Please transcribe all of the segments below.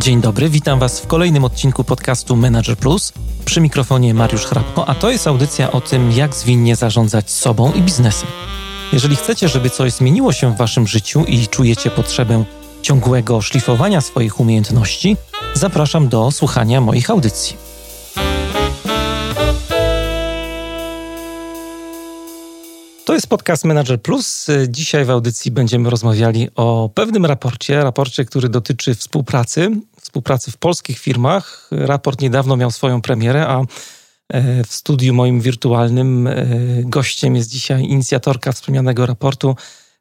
Dzień dobry, witam Was w kolejnym odcinku podcastu Manager Plus. Przy mikrofonie Mariusz Hrabko, a to jest audycja o tym, jak zwinnie zarządzać sobą i biznesem. Jeżeli chcecie, żeby coś zmieniło się w Waszym życiu i czujecie potrzebę ciągłego szlifowania swoich umiejętności, zapraszam do słuchania moich audycji. To jest podcast Manager Plus. Dzisiaj w audycji będziemy rozmawiali o pewnym raporcie, raporcie, który dotyczy współpracy, współpracy w polskich firmach. Raport niedawno miał swoją premierę, a e, w studiu moim wirtualnym e, gościem jest dzisiaj inicjatorka wspomnianego raportu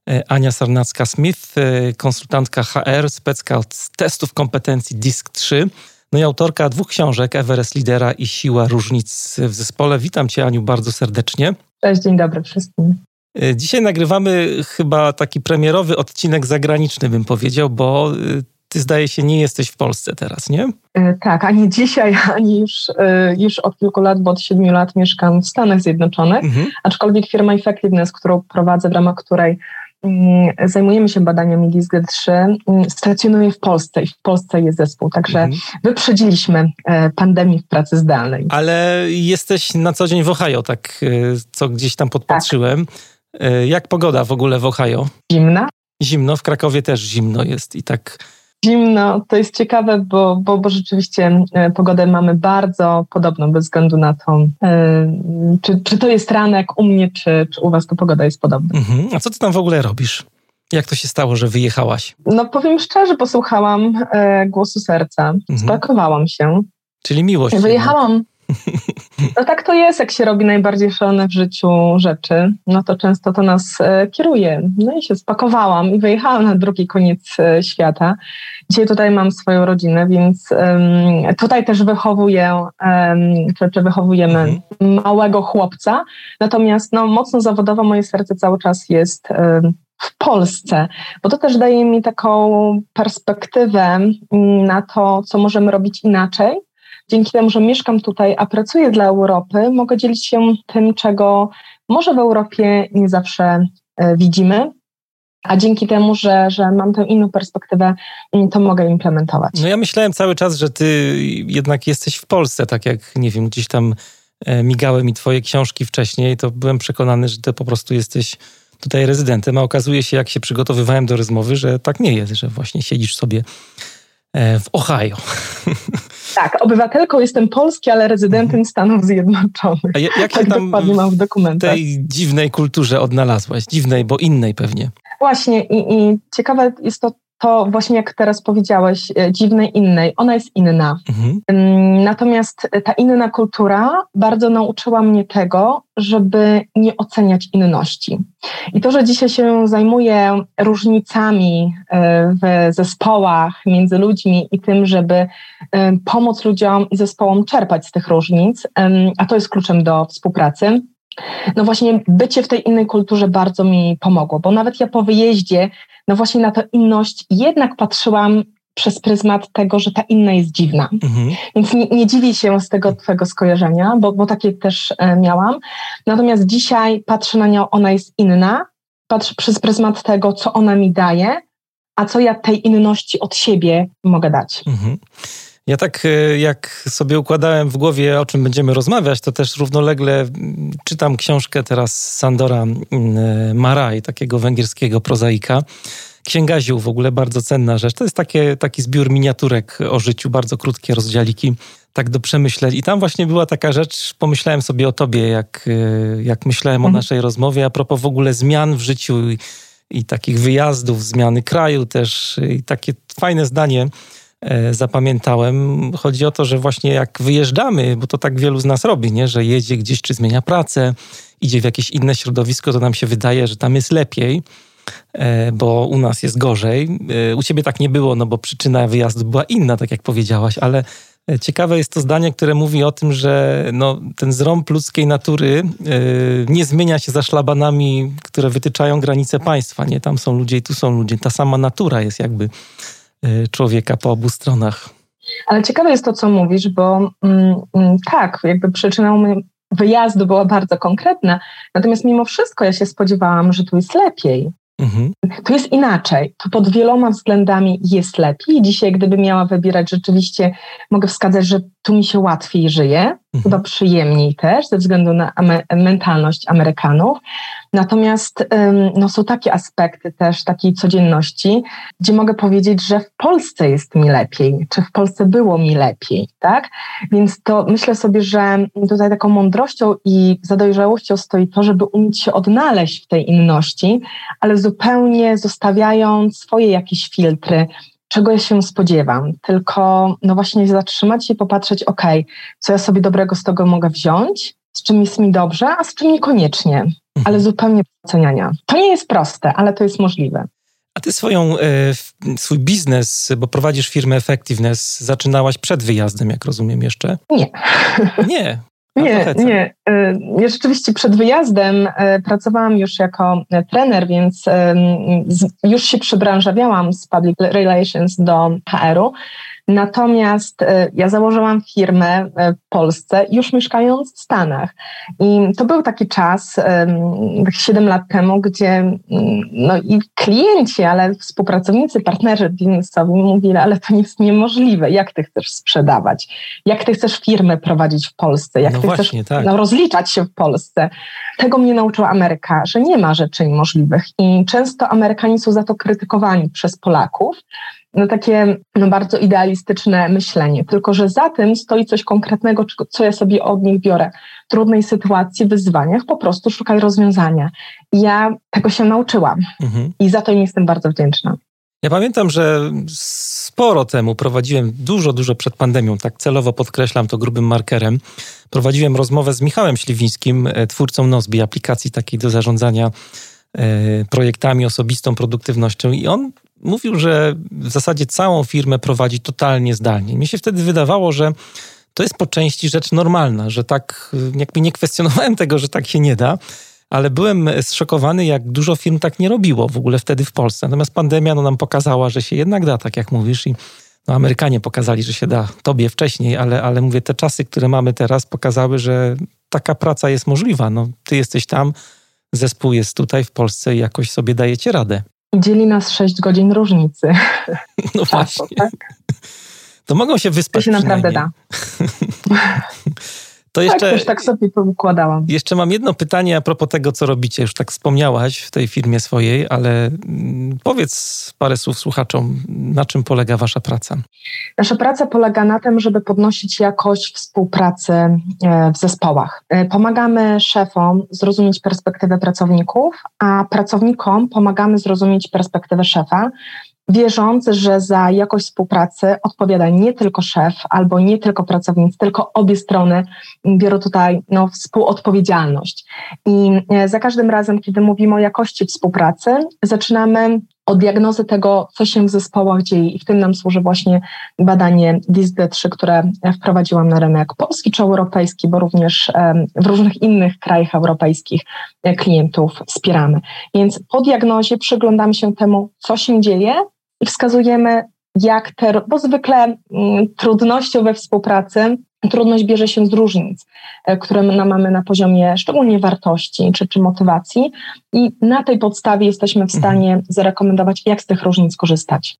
e, Ania Sarnacka-Smith, konsultantka HR, specka od testów kompetencji DISC 3, no i autorka dwóch książek, Everest Lidera i Siła Różnic w Zespole. Witam Cię Aniu bardzo serdecznie. Cześć, dzień dobry wszystkim. Dzisiaj nagrywamy chyba taki premierowy odcinek zagraniczny, bym powiedział, bo ty zdaje się nie jesteś w Polsce teraz, nie? E, tak, ani dzisiaj, ani już, już od kilku lat, bo od siedmiu lat mieszkam w Stanach Zjednoczonych, mhm. aczkolwiek firma Effectiveness, którą prowadzę, w ramach której mm, zajmujemy się badaniami DISG-3, mm, stacjonuje w Polsce i w Polsce jest zespół, także mhm. wyprzedziliśmy pandemię w pracy zdalnej. Ale jesteś na co dzień w Ohio, tak co gdzieś tam podpatrzyłem. Tak. E, jak pogoda w ogóle w Ohio? Zimna. Zimno, w Krakowie też zimno jest i tak. Zimno, to jest ciekawe, bo, bo, bo rzeczywiście e, pogodę mamy bardzo podobną bez względu na to, e, czy, czy to jest ranek u mnie, czy, czy u was to pogoda jest podobna. Mhm. A co ty tam w ogóle robisz? Jak to się stało, że wyjechałaś? No powiem szczerze, posłuchałam e, głosu serca, mhm. spakowałam się. Czyli miłość. Wyjechałam. No tak to jest, jak się robi najbardziej szalone w życiu rzeczy, no to często to nas e, kieruje. No i się spakowałam i wyjechałam na drugi koniec e, świata. Dzisiaj tutaj mam swoją rodzinę, więc um, tutaj też wychowuję, um, czy, czy wychowujemy mhm. małego chłopca. Natomiast no, mocno zawodowo moje serce cały czas jest um, w Polsce, bo to też daje mi taką perspektywę mm, na to, co możemy robić inaczej dzięki temu, że mieszkam tutaj, a pracuję dla Europy, mogę dzielić się tym, czego może w Europie nie zawsze e, widzimy, a dzięki temu, że, że mam tę inną perspektywę, mm, to mogę implementować. No ja myślałem cały czas, że ty jednak jesteś w Polsce, tak jak, nie wiem, gdzieś tam e, migały mi twoje książki wcześniej, to byłem przekonany, że ty po prostu jesteś tutaj rezydentem, a okazuje się, jak się przygotowywałem do rozmowy, że tak nie jest, że właśnie siedzisz sobie w Ohio. Tak, obywatelką jestem Polski, ale rezydentem mhm. Stanów Zjednoczonych. A jak tak tam dokładnie mam w dokumentach. tej dziwnej kulturze odnalazłaś? Dziwnej, bo innej pewnie. Właśnie i, i ciekawe jest to to właśnie jak teraz powiedziałeś, e, dziwnej innej, ona jest inna. Mhm. Natomiast ta inna kultura bardzo nauczyła mnie tego, żeby nie oceniać inności. I to, że dzisiaj się zajmuję różnicami e, w zespołach między ludźmi i tym, żeby e, pomóc ludziom i zespołom czerpać z tych różnic, a to jest kluczem do współpracy, no właśnie bycie w tej innej kulturze bardzo mi pomogło, bo nawet ja po wyjeździe, no właśnie na tę inność jednak patrzyłam przez pryzmat tego, że ta inna jest dziwna. Mhm. Więc nie, nie dziwię się z tego twojego skojarzenia, bo, bo takie też e, miałam. Natomiast dzisiaj patrzę na nią, ona jest inna, patrzę przez pryzmat tego, co ona mi daje, a co ja tej inności od siebie mogę dać. Mhm. Ja tak e, jak sobie układałem w głowie, o czym będziemy rozmawiać, to też równolegle czytam książkę teraz Sandora e, Maraj, takiego węgierskiego prozaika. Księga Ziół, w ogóle bardzo cenna rzecz. To jest takie, taki zbiór miniaturek o życiu, bardzo krótkie rozdziałiki, tak do przemyśleń. I tam właśnie była taka rzecz, pomyślałem sobie o tobie, jak, e, jak myślałem mhm. o naszej rozmowie, a propos w ogóle zmian w życiu i, i takich wyjazdów, zmiany kraju też. I takie fajne zdanie, zapamiętałem. Chodzi o to, że właśnie jak wyjeżdżamy, bo to tak wielu z nas robi, nie? że jedzie gdzieś czy zmienia pracę, idzie w jakieś inne środowisko, to nam się wydaje, że tam jest lepiej, e, bo u nas jest gorzej. E, u ciebie tak nie było, no bo przyczyna wyjazdu była inna, tak jak powiedziałaś, ale Ciekawe jest to zdanie, które mówi o tym, że no, ten zrąb ludzkiej natury nie zmienia się za szlabanami, które wytyczają granice państwa. Nie? Tam są ludzie i tu są ludzie. Ta sama natura jest jakby człowieka po obu stronach. Ale ciekawe jest to, co mówisz, bo mm, mm, tak, jakby przyczyną wyjazdu była bardzo konkretna, natomiast mimo wszystko ja się spodziewałam, że tu jest lepiej. Mhm. To jest inaczej. To pod wieloma względami jest lepiej. Dzisiaj, gdybym miała wybierać, rzeczywiście mogę wskazać, że tu mi się łatwiej żyje. Chyba przyjemniej też, ze względu na mentalność Amerykanów. Natomiast no, są takie aspekty też takiej codzienności, gdzie mogę powiedzieć, że w Polsce jest mi lepiej, czy w Polsce było mi lepiej, tak? Więc to myślę sobie, że tutaj taką mądrością i zadojrzałością stoi to, żeby umieć się odnaleźć w tej inności, ale zupełnie zostawiając swoje jakieś filtry, czego ja się spodziewam, tylko no właśnie zatrzymać się i popatrzeć, ok, co ja sobie dobrego z tego mogę wziąć, z czym jest mi dobrze, a z czym niekoniecznie, mhm. ale zupełnie oceniania. To nie jest proste, ale to jest możliwe. A ty swoją, e, swój biznes, bo prowadzisz firmę Effectiveness, zaczynałaś przed wyjazdem, jak rozumiem jeszcze? Nie. Nie. Nie, nie. E, ja rzeczywiście przed wyjazdem e, pracowałam już jako trener, więc już się przybranżawiałam z public relations do HR-u. Natomiast e, ja założyłam firmę w Polsce, już mieszkając w Stanach. I to był taki czas, 7 lat temu, gdzie mm, no i klienci, ale współpracownicy, partnerzy biznesowi mówili, ale to jest niemożliwe. Jak ty chcesz sprzedawać? Jak ty chcesz firmę prowadzić w Polsce? Jak no ty właśnie, chcesz tak. no, rozliczać się w Polsce? Tego mnie nauczyła Ameryka, że nie ma rzeczy niemożliwych. I często Amerykanie są za to krytykowani przez Polaków no takie no bardzo idealistyczne myślenie, tylko że za tym stoi coś konkretnego, co ja sobie od nich biorę. W trudnej sytuacji, wyzwaniach, po prostu szukaj rozwiązania. I ja tego się nauczyłam mhm. i za to im jestem bardzo wdzięczna. Ja pamiętam, że sporo temu prowadziłem, dużo, dużo przed pandemią, tak celowo podkreślam to grubym markerem, prowadziłem rozmowę z Michałem Śliwińskim, e, twórcą Nozbi, aplikacji takiej do zarządzania e, projektami, osobistą produktywnością i on mówił, że w zasadzie całą firmę prowadzi totalnie zdalnie. Mi się wtedy wydawało, że to jest po części rzecz normalna, że tak, jakby nie kwestionowałem tego, że tak się nie da, ale byłem zszokowany, jak dużo firm tak nie robiło w ogóle wtedy w Polsce. Natomiast pandemia no, nam pokazała, że się jednak da, tak jak mówisz, i no, Amerykanie pokazali, że się da tobie wcześniej, ale, ale mówię, te czasy, które mamy teraz, pokazały, że taka praca jest możliwa. No, ty jesteś tam, zespół jest tutaj w Polsce i jakoś sobie dajecie radę. Dzieli nas 6 godzin różnicy. No właśnie. tak? To mogą się wyspać. To się naprawdę da. To jeszcze, tak, też tak sobie to układałam. Jeszcze mam jedno pytanie a propos tego, co robicie. Już tak wspomniałaś w tej firmie swojej, ale mm, powiedz parę słów słuchaczom, na czym polega Wasza praca? Nasza praca polega na tym, żeby podnosić jakość współpracy e, w zespołach. E, pomagamy szefom zrozumieć perspektywę pracowników, a pracownikom pomagamy zrozumieć perspektywę szefa wierząc, że za jakość współpracy odpowiada nie tylko szef albo nie tylko pracownicy, tylko obie strony biorą tutaj no, współodpowiedzialność. I e, za każdym razem, kiedy mówimy o jakości współpracy, zaczynamy od diagnozy tego, co się w zespołach dzieje i w tym nam służy właśnie badanie DISD-3, które wprowadziłam na rynek polski czy europejski, bo również w różnych innych krajach europejskich e, klientów wspieramy. Więc po diagnozie przyglądamy się temu, co się dzieje i wskazujemy, jak te, bo zwykle mm, trudnością we współpracy, trudność bierze się z różnic, e, które my mamy na poziomie szczególnie wartości czy, czy motywacji i na tej podstawie jesteśmy w stanie mhm. zarekomendować, jak z tych różnic korzystać.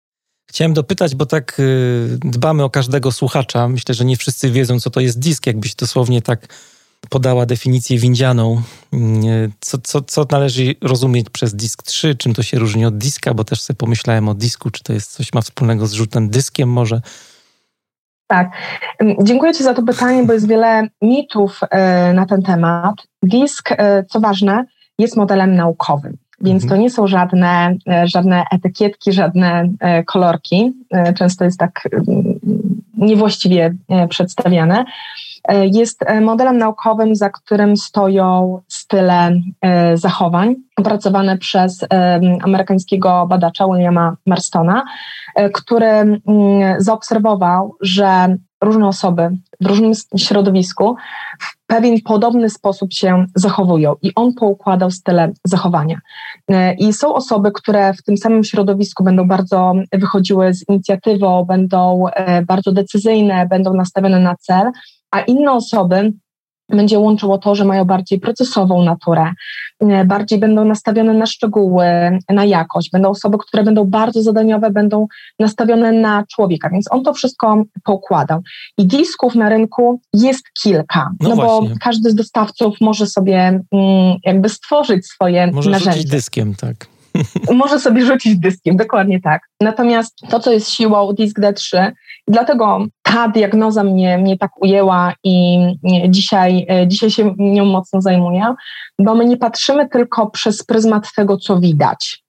Chciałem dopytać, bo tak y, dbamy o każdego słuchacza. Myślę, że nie wszyscy wiedzą, co to jest disk, jakbyś dosłownie tak podała definicję windzianą. Mm, co, co, co należy rozumieć przez disk 3? Czym to się różni od diska? Bo też sobie pomyślałem o disku, czy to jest coś ma wspólnego z rzutem dyskiem może? Tak. Dziękuję Ci za to pytanie, bo jest wiele mitów e, na ten temat. Disk, e, co ważne, jest modelem naukowym. Więc mhm. to nie są żadne, e, żadne etykietki, żadne kolorki. Często jest tak niewłaściwie przedstawiane. E, jest e, modelem naukowym, za którym stoją style e, zachowań opracowane przez amerykańskiego badacza Williama Marstona, który mm, zaobserwował, że różne osoby w różnym środowisku w pewien podobny sposób się zachowują i on poukładał style zachowania. I są osoby, które w tym samym środowisku będą bardzo wychodziły z inicjatywą, będą bardzo decyzyjne, będą nastawione na cel, a inne osoby będzie łączyło to, że mają bardziej procesową naturę, e, bardziej będą nastawione na szczegóły, na jakość, będą osoby, które będą bardzo zadaniowe, będą nastawione na człowieka, więc on to wszystko poukładał. I disków na rynku jest kilka, no, no bo każdy z dostawców może sobie mm, jakby stworzyć swoje może narzędzie. Może dyskiem, tak. Może sobie rzucić dyskiem, dokładnie tak. Natomiast to, co jest siłą Disk D3, dlatego ta diagnoza mnie, mnie tak ujęła i dzisiaj, e, dzisiaj się nią mocno zajmuję, bo my nie patrzymy tylko przez pryzmat tego, co widać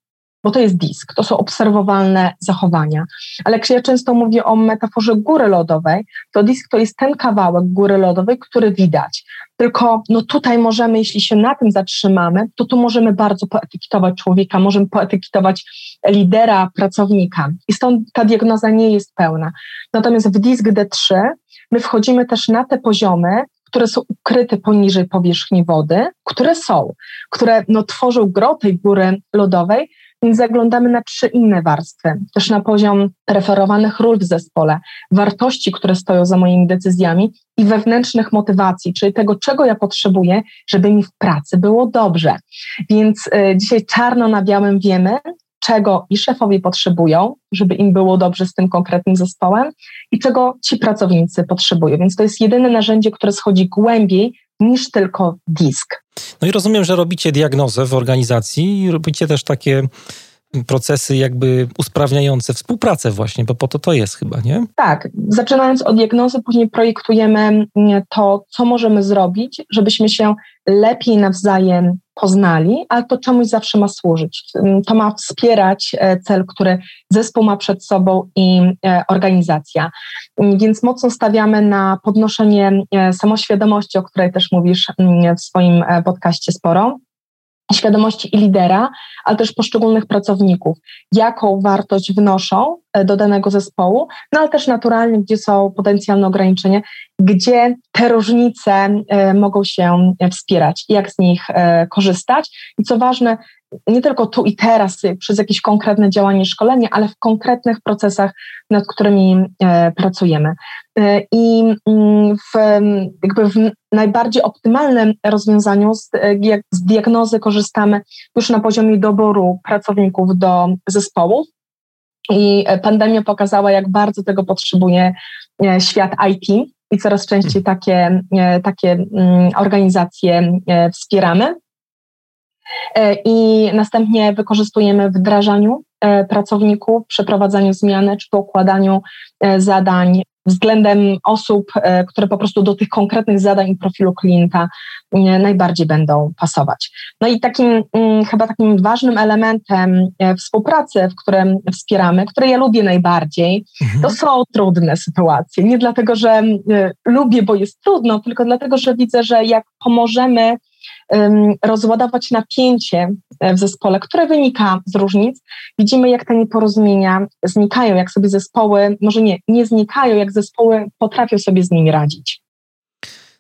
bo to jest disk, to są obserwowalne zachowania. Ale jak ja często mówię o metaforze góry lodowej, to disk to jest ten kawałek góry lodowej, który widać. Tylko no tutaj możemy, jeśli się na tym zatrzymamy, to tu możemy bardzo poetykietować człowieka, możemy poetykietować lidera, pracownika. I stąd ta diagnoza nie jest pełna. Natomiast w disk D3 my wchodzimy też na te poziomy, które są ukryte poniżej powierzchni wody, które są, które no, tworzą gro tej góry lodowej, zaglądamy na trzy inne warstwy, też na poziom referowanych ról w zespole, wartości, które stoją za moimi decyzjami i wewnętrznych motywacji, czyli tego, czego ja potrzebuję, żeby mi w pracy było dobrze. Więc y, dzisiaj czarno na białym wiemy, czego i szefowie potrzebują, żeby im było dobrze z tym konkretnym zespołem i czego ci pracownicy potrzebują. Więc to jest jedyne narzędzie, które schodzi głębiej niż tylko disk. No i rozumiem, że robicie diagnozę w organizacji i robicie też takie procesy jakby usprawniające współpracę właśnie, bo po to to jest chyba, nie? Tak. Zaczynając od diagnozy, później projektujemy mm, to, co możemy zrobić, żebyśmy się lepiej nawzajem poznali, ale to czemuś zawsze ma służyć. Mm, to ma wspierać e, cel, który zespół ma przed sobą i e, organizacja. Mm, więc mocno stawiamy na podnoszenie e, samoświadomości, o której też mówisz w swoim podcaście sporo świadomości i lidera, ale też poszczególnych pracowników, jaką wartość wnoszą e, do danego zespołu, no ale też naturalnie, gdzie są potencjalne ograniczenia, gdzie te różnice e, mogą się wspierać, jak z nich e, korzystać. I co ważne, nie tylko tu i teraz y, przez jakieś konkretne działanie, szkolenie, ale w konkretnych procesach, nad którymi e, pracujemy. E, I mm, w, jakby w najbardziej optymalnym rozwiązaniu z, e, z diagnozy korzystamy już na poziomie doboru pracowników do zespołów. I pandemia pokazała, jak bardzo tego potrzebuje świat IT i coraz częściej takie, takie mm, organizacje wspieramy. E, i następnie wykorzystujemy w wdrażaniu e, pracowników, przeprowadzaniu zmiany czy układaniu e, zadań względem osób, które po prostu do tych konkretnych zadań i profilu klienta najbardziej będą pasować. No i takim mm, chyba takim ważnym elementem współpracy, w którym wspieramy, które ja lubię najbardziej, mhm. to są trudne sytuacje. Nie dlatego, że lubię, bo jest trudno, tylko dlatego, że widzę, że jak pomożemy rozładować napięcie e, w zespole, które wynika z różnic. Widzimy, jak te nieporozumienia znikają, jak sobie zespoły, może nie, nie znikają, jak zespoły potrafią sobie z nimi radzić.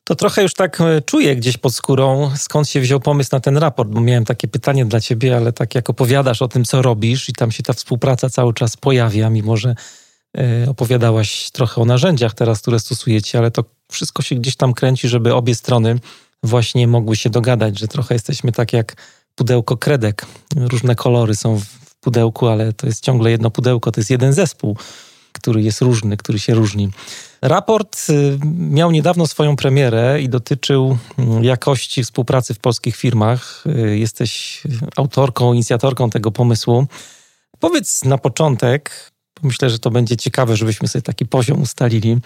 To trochę już tak e, czuję gdzieś pod skórą, skąd się wziął pomysł na ten raport, bo miałem takie pytanie dla ciebie, ale tak jak opowiadasz o tym, co robisz i tam się ta współpraca cały czas pojawia, mimo że e, opowiadałaś trochę o narzędziach teraz, które stosujecie, ale to wszystko się gdzieś tam kręci, żeby obie strony właśnie mogły się dogadać, że trochę jesteśmy tak jak pudełko kredek. Różne kolory są w pudełku, ale to jest ciągle jedno pudełko, to jest jeden zespół, który jest różny, który się różni. Raport y, miał niedawno swoją premierę i dotyczył mm, jakości współpracy w polskich firmach. Y, jesteś autorką, inicjatorką tego pomysłu. Powiedz na początek, myślę, że to będzie ciekawe, żebyśmy sobie taki poziom ustalili.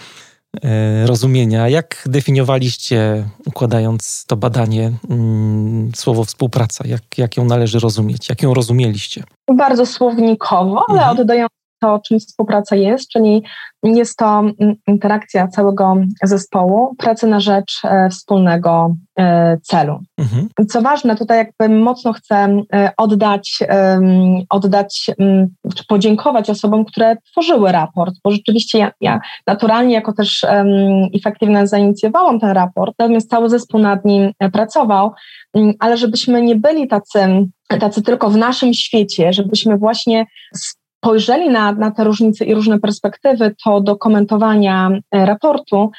E, rozumienia. Jak definiowaliście, układając to badanie, mm, słowo współpraca? Jak, jak ją należy rozumieć? Jak ją rozumieliście? Bardzo słownikowo, ale mhm. oddając to, czym współpraca jest, czyli jest to mm, interakcja całego zespołu, pracy na rzecz e, wspólnego e, celu. Mhm. Co ważne, tutaj jakby mocno chcę e, oddać, oddać czy podziękować osobom, które tworzyły raport, bo rzeczywiście ja, ja naturalnie jako też efektywna zainicjowałam ten raport, natomiast cały zespół nad nim pracował, ale żebyśmy nie byli tacy, tacy tylko w naszym świecie, żebyśmy właśnie spojrzeli na, na te różnice i różne perspektywy, to do komentowania e, raportu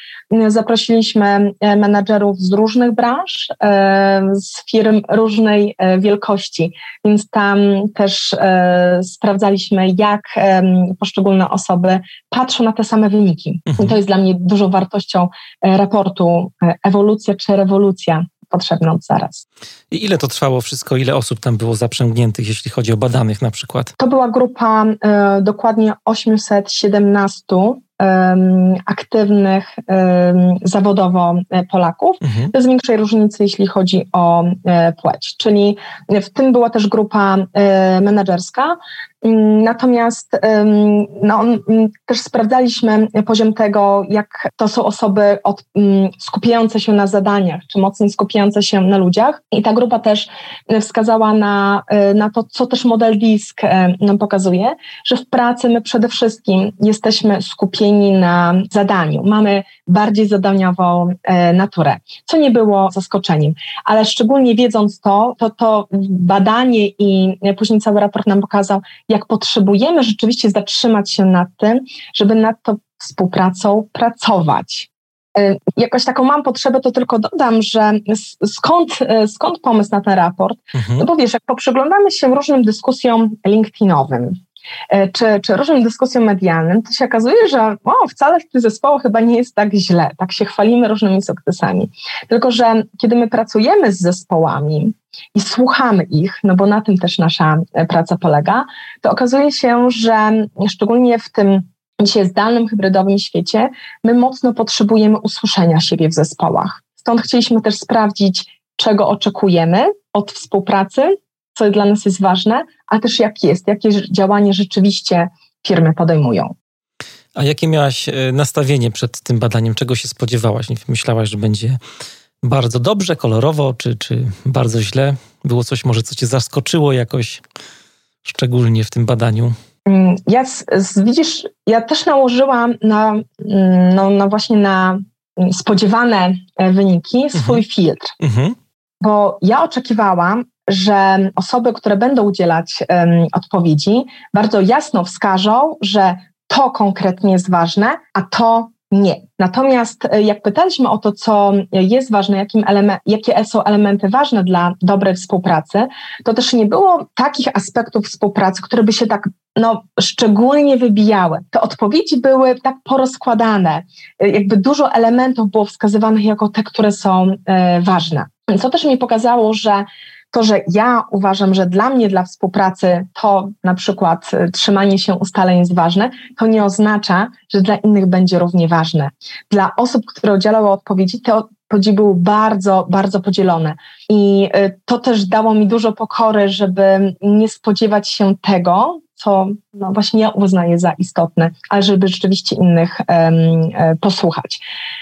zaprosiliśmy menadżerów z różnych branż, z firm różnej wielkości, więc tam też sprawdzaliśmy, jak poszczególne osoby patrzą na te same wyniki. Mhm. I to jest dla mnie dużą wartością raportu ewolucja czy rewolucja potrzebną zaraz. I ile to trwało wszystko? Ile osób tam było zaprzęgniętych, jeśli chodzi o badanych na przykład? To była grupa e, dokładnie 817 aktywnych zawodowo e, Polaków, mhm. bez większej różnicy, jeśli chodzi o e, płeć. Czyli w tym była też grupa e, menedżerska, Natomiast no, też sprawdzaliśmy poziom tego, jak to są osoby od, skupiające się na zadaniach, czy mocniej skupiające się na ludziach. I ta grupa też wskazała na, na to, co też model DISK nam pokazuje, że w pracy my przede wszystkim jesteśmy skupieni skupieni na zadaniu. Mamy bardziej zadaniową e, naturę, co nie było zaskoczeniem, ale szczególnie wiedząc to, to to badanie i później cały raport nam pokazał, jak potrzebujemy rzeczywiście zatrzymać się nad tym, żeby nad tą współpracą pracować. E, jakoś taką mam potrzebę, to tylko dodam, że skąd, e, skąd pomysł na ten raport? Mhm. No bo wiesz, jak poprzyglądamy się różnym dyskusjom LinkedInowym, czy, czy różnym dyskusjom medialnym, to się okazuje, że o, wcale w tym zespołu chyba nie jest tak źle, tak się chwalimy różnymi sukcesami. Tylko, że kiedy my pracujemy z zespołami i słuchamy ich, no bo na tym też nasza e, praca polega, to okazuje się, że szczególnie w tym dzisiaj zdalnym, hybrydowym świecie, my mocno potrzebujemy usłyszenia siebie w zespołach. Stąd chcieliśmy też sprawdzić, czego oczekujemy od współpracy, co dla nas jest ważne, a też jak jest, jakie działanie rzeczywiście firmy podejmują. A jakie miałaś e, nastawienie przed tym badaniem? Czego się spodziewałaś? Myślałaś, że będzie bardzo dobrze, kolorowo, czy, czy bardzo źle? Było coś może, co cię zaskoczyło jakoś szczególnie w tym badaniu? Mm, ja, widzisz, ja też nałożyłam na, mm, no, no właśnie na spodziewane e, wyniki swój mhm. filtr. Mhm. Bo ja oczekiwałam, że osoby, które będą udzielać um, odpowiedzi, bardzo jasno wskażą, że to konkretnie jest ważne, a to nie. Natomiast e, jak pytaliśmy o to, co jest ważne, jakim element, jakie są elementy ważne dla dobrej współpracy, to też nie było takich aspektów współpracy, które by się tak no, szczególnie wybijały. Te odpowiedzi były tak porozkładane, e, jakby dużo elementów było wskazywanych jako te, które są e, ważne. Co też mi pokazało, że to, że ja uważam, że dla mnie, dla współpracy to na przykład y, trzymanie się ustaleń jest ważne, to nie oznacza, że dla innych będzie równie ważne. Dla osób, które udzielały odpowiedzi, te odpowiedzi były bardzo, bardzo podzielone. I y, to też dało mi dużo pokory, żeby nie spodziewać się tego, co no właśnie ja uznaję za istotne, ale żeby rzeczywiście innych um, posłuchać.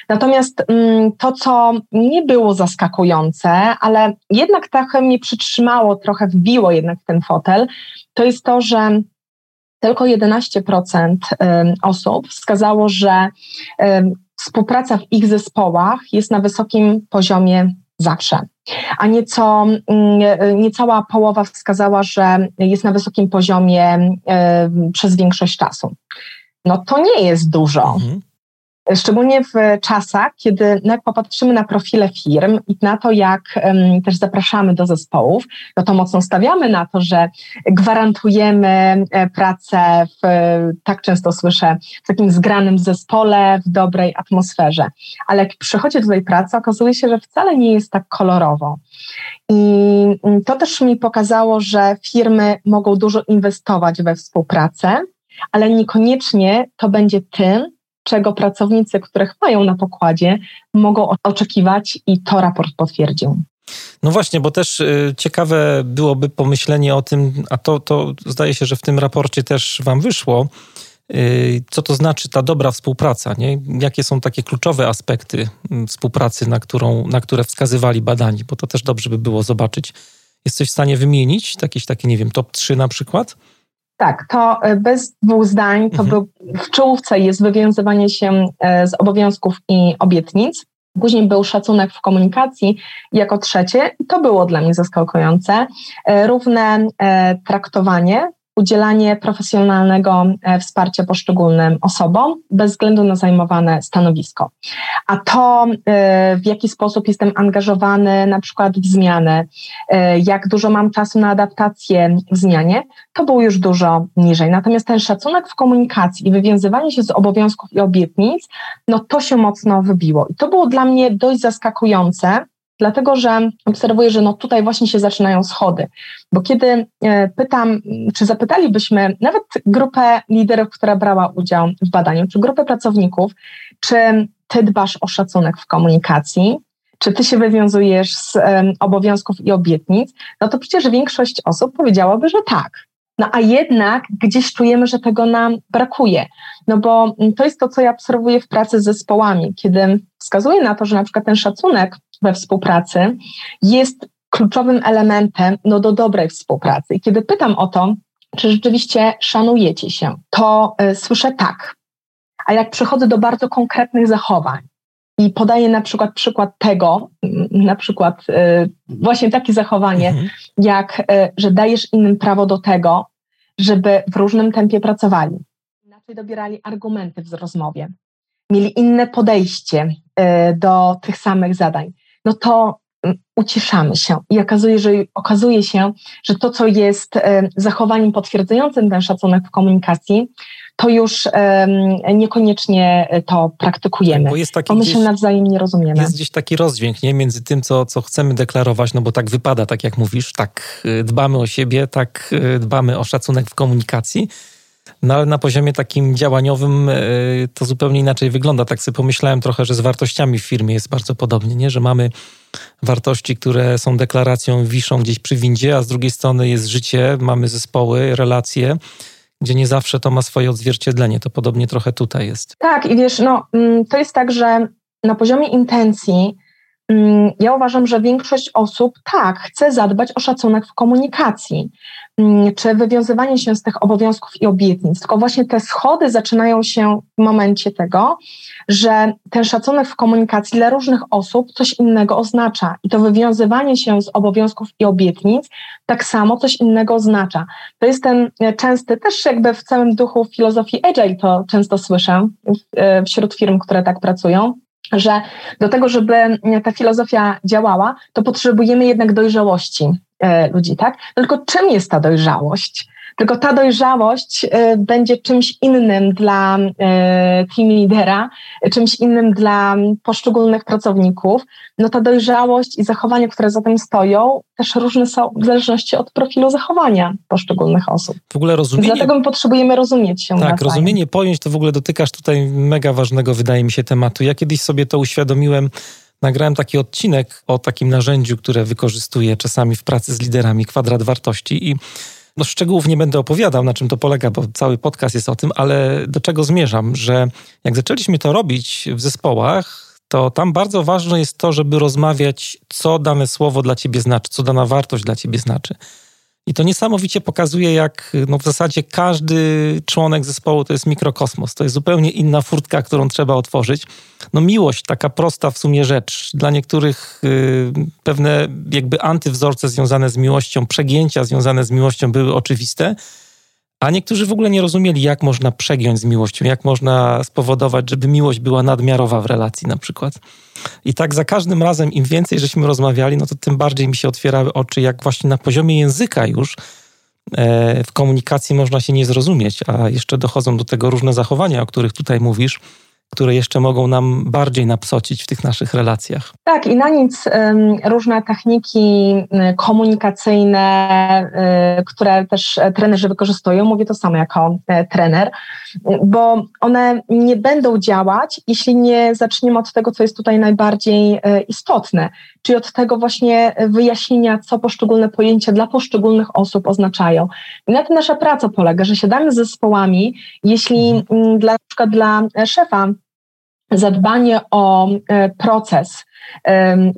Natomiast um, to, co nie było zaskakujące, ale jednak trochę mnie przytrzymało, trochę wbiło jednak w ten fotel, to jest to, że tylko 11% osób wskazało, że współpraca w ich zespołach jest na wysokim poziomie zawsze. A nieco, mm, niecała połowa wskazała, że jest na wysokim poziomie przez większość czasu. No to nie jest dużo. Mhm. Szczególnie w czasach, kiedy jak popatrzymy na profile firm i na to, jak też zapraszamy do zespołów, no to mocno stawiamy na to, że gwarantujemy e, pracę w, tak często słyszę, w takim zgranym zespole, w dobrej atmosferze. Ale jak przychodzi do tej pracy, okazuje się, że wcale nie jest tak kolorowo. I mm, to też mi pokazało, że firmy mogą dużo inwestować we współpracę, ale niekoniecznie to będzie tym, czego pracownicy, których mają na pokładzie, mogą oczekiwać i to raport potwierdził. No właśnie, bo też y, ciekawe byłoby pomyślenie o tym, a to, to zdaje się, że w tym raporcie też Wam wyszło, y, co to znaczy ta dobra współpraca, nie? jakie są takie kluczowe aspekty mm, współpracy, na, którą, na które wskazywali badani, bo to też dobrze by było zobaczyć. Jesteś w stanie wymienić jakieś takie, nie wiem, top 3 na przykład? Tak, to e, bez dwóch zdań, to mhm. był, w czołówce jest wywiązywanie się e, z obowiązków i obietnic. Później był szacunek w komunikacji jako trzecie i to było dla mnie zaskakujące. E, równe traktowanie udzielanie profesjonalnego e, wsparcia poszczególnym osobom bez względu na zajmowane stanowisko. A to, e, w jaki sposób jestem angażowany na przykład w zmiany, e, jak dużo mam czasu na adaptację w zmianie, to było już dużo niżej. Natomiast ten szacunek w komunikacji i wywiązywanie się z obowiązków i obietnic, no to się mocno wybiło. I to było dla mnie dość zaskakujące, dlatego że obserwuję, że no tutaj właśnie się zaczynają schody. Bo kiedy e, pytam, czy zapytalibyśmy nawet grupę liderów, która brała udział w badaniu, czy grupę pracowników, czy ty dbasz o szacunek w komunikacji, czy ty się wywiązujesz z um, obowiązków i obietnic, no to przecież większość osób powiedziałaby, że tak. No a jednak gdzieś czujemy, że tego nam brakuje. No bo to jest to, co ja obserwuję w pracy z zespołami, kiedy wskazuję na to, że na przykład ten szacunek we współpracy jest kluczowym elementem no, do dobrej współpracy. I kiedy pytam o to, czy rzeczywiście szanujecie się, to y, słyszę tak. A jak przechodzę do bardzo konkretnych zachowań i podaję na przykład przykład tego, na przykład y, właśnie takie zachowanie, mhm. jak, y, że dajesz innym prawo do tego, żeby w różnym tempie pracowali, inaczej dobierali argumenty w rozmowie, mieli inne podejście y, do tych samych zadań no to mm, uciszamy się i okazuje, że, okazuje się, że to, co jest e, zachowaniem potwierdzającym ten szacunek w komunikacji, to już um, niekoniecznie to praktykujemy, tak, bo, jest taki bo my gdzieś, się nawzajem nie rozumiemy. Jest gdzieś taki rozdźwięk nie? między tym, co, co chcemy deklarować, no bo tak wypada, tak jak mówisz, tak e, dbamy o siebie, tak e, dbamy o szacunek w komunikacji, no ale na poziomie takim działaniowym e, to zupełnie inaczej wygląda. Tak sobie pomyślałem trochę, że z wartościami w firmie jest bardzo podobnie, nie? że mamy wartości, które są deklaracją, wiszą gdzieś przy windzie, a z drugiej strony jest życie, mamy zespoły, relacje, gdzie nie zawsze to ma swoje odzwierciedlenie. To podobnie trochę tutaj jest. Tak, i wiesz, no, mm, to jest tak, że na poziomie intencji mm, ja uważam, że większość osób tak chce zadbać o szacunek w komunikacji. Mm, czy wywiązywanie się z tych obowiązków i obietnic. Tylko właśnie te schody zaczynają się w momencie tego, że ten szacunek w komunikacji dla różnych osób coś innego oznacza. I to wywiązywanie się z obowiązków i obietnic tak samo coś innego oznacza. To jest ten e, częsty, też jakby w całym duchu filozofii Agile to często słyszę e, wśród firm, które tak pracują, że do tego, żeby ta filozofia działała, to potrzebujemy jednak dojrzałości. E, ludzi, tak? No tylko czym jest ta dojrzałość? Tylko ta dojrzałość e, będzie czymś innym dla e, team lidera, czymś innym dla poszczególnych pracowników. No ta dojrzałość i zachowania, które za tym stoją, też różne są w zależności od profilu zachowania poszczególnych osób. W ogóle rozumienie... Dlatego my potrzebujemy rozumieć się Tak, rozumienie pojęć to w ogóle dotykasz tutaj mega ważnego, wydaje mi się, tematu. Ja kiedyś sobie to uświadomiłem nagrałem taki odcinek o takim narzędziu, które wykorzystuję czasami w pracy z liderami, kwadrat wartości i no, szczegółów nie będę opowiadał, na czym to polega, bo cały podcast jest o tym, ale do czego zmierzam, że jak zaczęliśmy to robić w zespołach, to tam bardzo ważne jest to, żeby rozmawiać, co dane słowo dla ciebie znaczy, co dana wartość dla ciebie znaczy. I to niesamowicie pokazuje, jak no w zasadzie każdy członek zespołu to jest mikrokosmos. To jest zupełnie inna furtka, którą trzeba otworzyć. No miłość, taka prosta w sumie rzecz. Dla niektórych y, pewne jakby antywzorce związane z miłością, przegięcia związane z miłością były oczywiste, a niektórzy w ogóle nie rozumieli, jak można przegiąć z miłością, jak można spowodować, żeby miłość była nadmiarowa w relacji na przykład. I tak za każdym razem, im więcej żeśmy rozmawiali, no to tym bardziej mi się otwierały oczy, jak właśnie na poziomie języka już e, w komunikacji można się nie zrozumieć, a jeszcze dochodzą do tego różne zachowania, o których tutaj mówisz które jeszcze mogą nam bardziej napsocić w tych naszych relacjach. Tak, i na nic różne techniki y, komunikacyjne, y, które też trenerzy wykorzystują, mówię to samo jako e, trener, bo one nie będą działać, jeśli nie zaczniemy od tego, co jest tutaj najbardziej e, istotne, czyli od tego właśnie wyjaśnienia, co poszczególne pojęcia dla poszczególnych osób oznaczają. I na tym nasza praca polega, że siadamy z zespołami, jeśli mhm. dla, na przykład dla szefa zadbanie o e, proces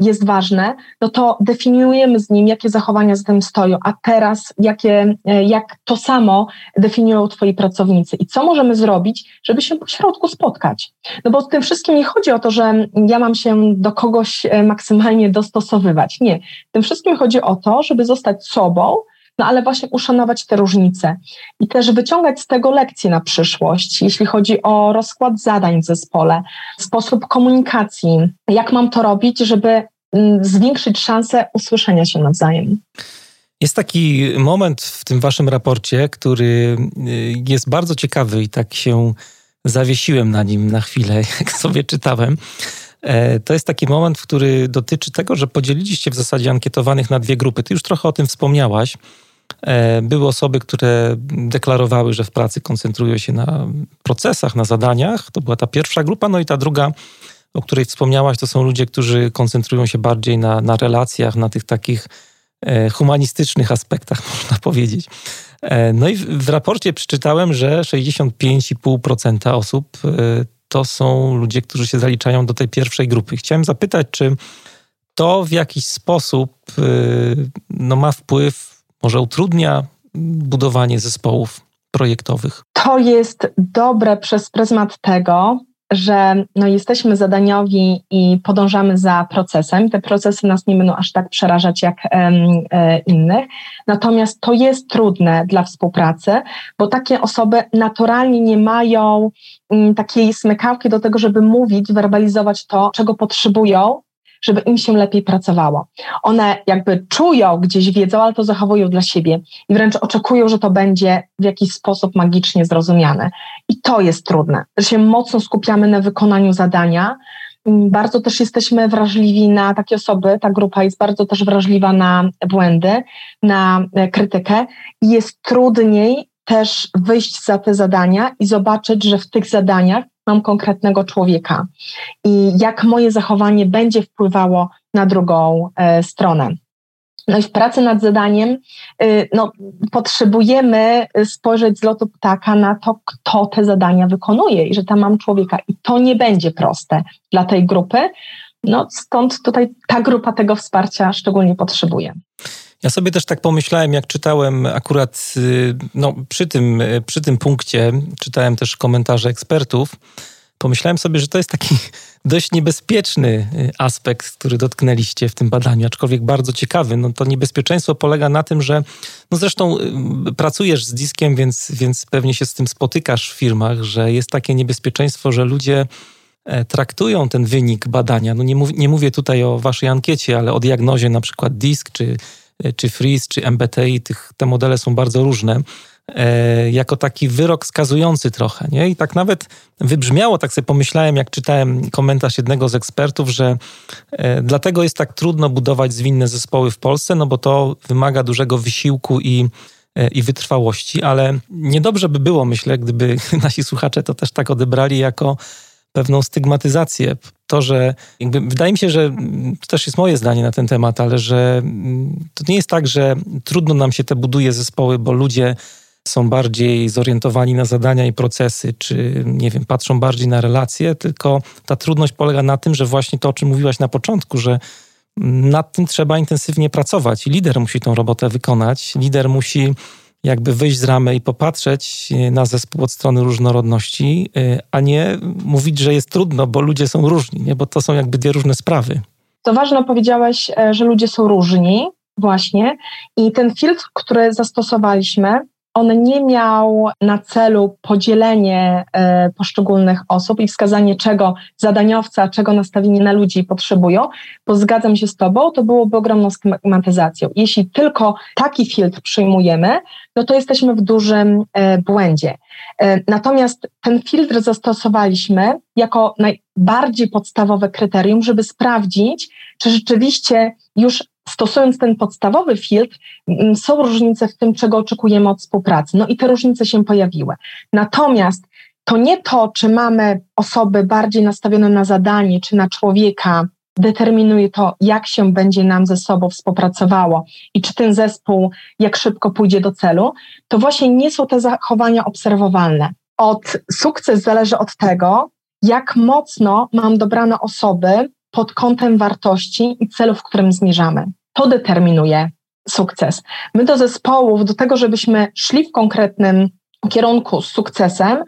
jest ważne, no to definiujemy z nim, jakie zachowania za tym stoją, a teraz jakie, e, jak to samo definiują twoi pracownicy i co możemy zrobić, żeby się po środku spotkać. No bo tym wszystkim nie chodzi o to, że ja mam się do kogoś e, maksymalnie dostosowywać. Nie. Tym wszystkim chodzi o to, żeby zostać sobą, no ale właśnie uszanować te różnice i też wyciągać z tego lekcje na przyszłość, jeśli chodzi o rozkład zadań w zespole, sposób komunikacji, jak mam to robić, żeby mm, zwiększyć szanse usłyszenia się nawzajem. Jest taki moment w tym waszym raporcie, który y, jest bardzo ciekawy i tak się zawiesiłem na nim na chwilę, jak sobie czytałem. E, to jest taki moment, który dotyczy tego, że podzieliliście w zasadzie ankietowanych na dwie grupy. Ty już trochę o tym wspomniałaś. E, były osoby, które deklarowały, że w pracy koncentrują się na procesach, na zadaniach. To była ta pierwsza grupa. No i ta druga, o której wspomniałaś, to są ludzie, którzy koncentrują się bardziej na, na relacjach, na tych takich e, humanistycznych aspektach, można powiedzieć. No i w raporcie przeczytałem, że 65,5% osób to są ludzie, którzy się zaliczają do tej pierwszej grupy. Chciałem zapytać, czy to w jakiś sposób no, ma wpływ, może utrudnia budowanie zespołów projektowych? To jest dobre przez pryzmat tego, że no, jesteśmy zadaniowi i podążamy za procesem. Te procesy nas nie będą aż tak przerażać jak e, innych. Natomiast to jest trudne dla współpracy, bo takie osoby naturalnie nie mają m, mm, takiej smykałki do tego, żeby mówić, werbalizować to, czego potrzebują, żeby im się lepiej pracowało. One jakby czują, gdzieś wiedzą, ale to zachowują dla siebie i wręcz oczekują, że to będzie w jakiś sposób magicznie zrozumiane. I to jest trudne, że się mocno skupiamy na wykonaniu zadania. Bardzo też jesteśmy wrażliwi na takie osoby, ta grupa jest bardzo też wrażliwa na błędy, na krytykę i jest trudniej też wyjść za te zadania i zobaczyć, że w tych zadaniach mam konkretnego człowieka i jak moje zachowanie będzie wpływało na drugą e, stronę. No i w pracy nad zadaniem y, no, potrzebujemy spojrzeć z lotu ptaka na to, kto te zadania wykonuje i że tam mam człowieka. I to nie będzie proste dla tej grupy. No, stąd tutaj ta grupa tego wsparcia szczególnie potrzebuje. Ja sobie też tak pomyślałem, jak czytałem akurat y, no, przy, tym, y, przy tym punkcie, czytałem też komentarze ekspertów. Pomyślałem sobie, że to jest taki dość niebezpieczny y, aspekt, który dotknęliście w tym badaniu, aczkolwiek bardzo ciekawy. No, to niebezpieczeństwo polega na tym, że no zresztą pracujesz z diskiem, więc, więc pewnie się z tym spotykasz w firmach, że jest takie niebezpieczeństwo, że ludzie e, traktują ten wynik badania. No nie, mów, nie mówię tutaj o waszej ankiecie, ale o diagnozie na przykład disk czy czy Freeze, czy MBTI, tych, te modele są bardzo różne, e, jako taki wyrok skazujący trochę. Nie? I tak nawet wybrzmiało, tak sobie pomyślałem, jak czytałem komentarz jednego z ekspertów, że e, dlatego jest tak trudno budować zwinne zespoły w Polsce, no bo to wymaga dużego wysiłku i i wytrwałości, ale niedobrze by było, myślę, gdyby nasi słuchacze to też tak odebrali jako pewną stygmatyzację. To, że jakby, wydaje mi się, że to też jest moje zdanie na ten temat, ale że to nie jest tak, że trudno nam się te buduje zespoły, bo ludzie są bardziej zorientowani na zadania i procesy, czy nie wiem, patrzą bardziej na relacje, tylko ta trudność polega na tym, że właśnie to, o czym mówiłaś na początku, że nad tym trzeba intensywnie pracować i lider musi tą robotę wykonać. Lider musi jakby wyjść z ramy i popatrzeć e, na zespół od strony różnorodności, e, a nie mówić, że jest trudno, bo ludzie są różni, nie? bo to są jakby dwie różne sprawy. To ważne, powiedziałeś, e, że ludzie są różni, właśnie. I ten filtr, który zastosowaliśmy, on nie miał na celu podzielenie e, poszczególnych osób i wskazanie, czego zadaniowca, czego nastawienie na ludzi potrzebują, bo zgadzam się z Tobą, to byłoby ogromną schematyzacją. Jeśli tylko taki filtr przyjmujemy, no to jesteśmy w dużym e, błędzie. E, natomiast ten filtr zastosowaliśmy jako najbardziej podstawowe kryterium, żeby sprawdzić, czy rzeczywiście już stosując ten podstawowy filtr, mm, są różnice w tym, czego oczekujemy od współpracy. No i te różnice się pojawiły. Natomiast to nie to, czy mamy osoby bardziej nastawione na zadanie, czy na człowieka, determinuje to, jak się będzie nam ze sobą współpracowało i czy ten zespół jak szybko pójdzie do celu, to właśnie nie są te zachowania obserwowalne. Od sukces zależy od tego, jak mocno mam dobrane osoby, pod kątem wartości i celów, w którym zmierzamy. To determinuje sukces. My do zespołów, do tego, żebyśmy szli w konkretnym kierunku z sukcesem,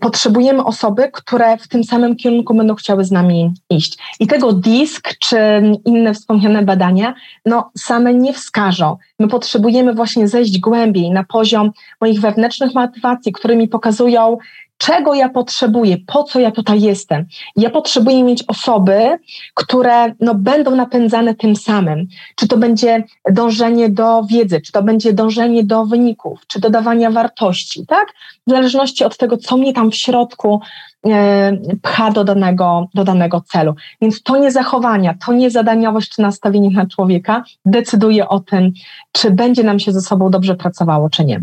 potrzebujemy osoby, które w tym samym kierunku będą chciały z nami iść. I tego DISK czy inne wspomniane badania, no same nie wskażą. My potrzebujemy właśnie zejść głębiej na poziom moich wewnętrznych motywacji, które mi pokazują, czego ja potrzebuję, po co ja tutaj jestem. Ja potrzebuję mieć osoby, które no, będą napędzane tym samym. Czy to będzie dążenie do wiedzy, czy to będzie dążenie do wyników, czy dodawania wartości, tak? W zależności od tego, co mnie tam w środku e, pcha do danego, do danego celu. Więc to nie zachowania, to nie zadaniowość czy nastawienie na człowieka decyduje o tym, czy będzie nam się ze sobą dobrze pracowało, czy nie.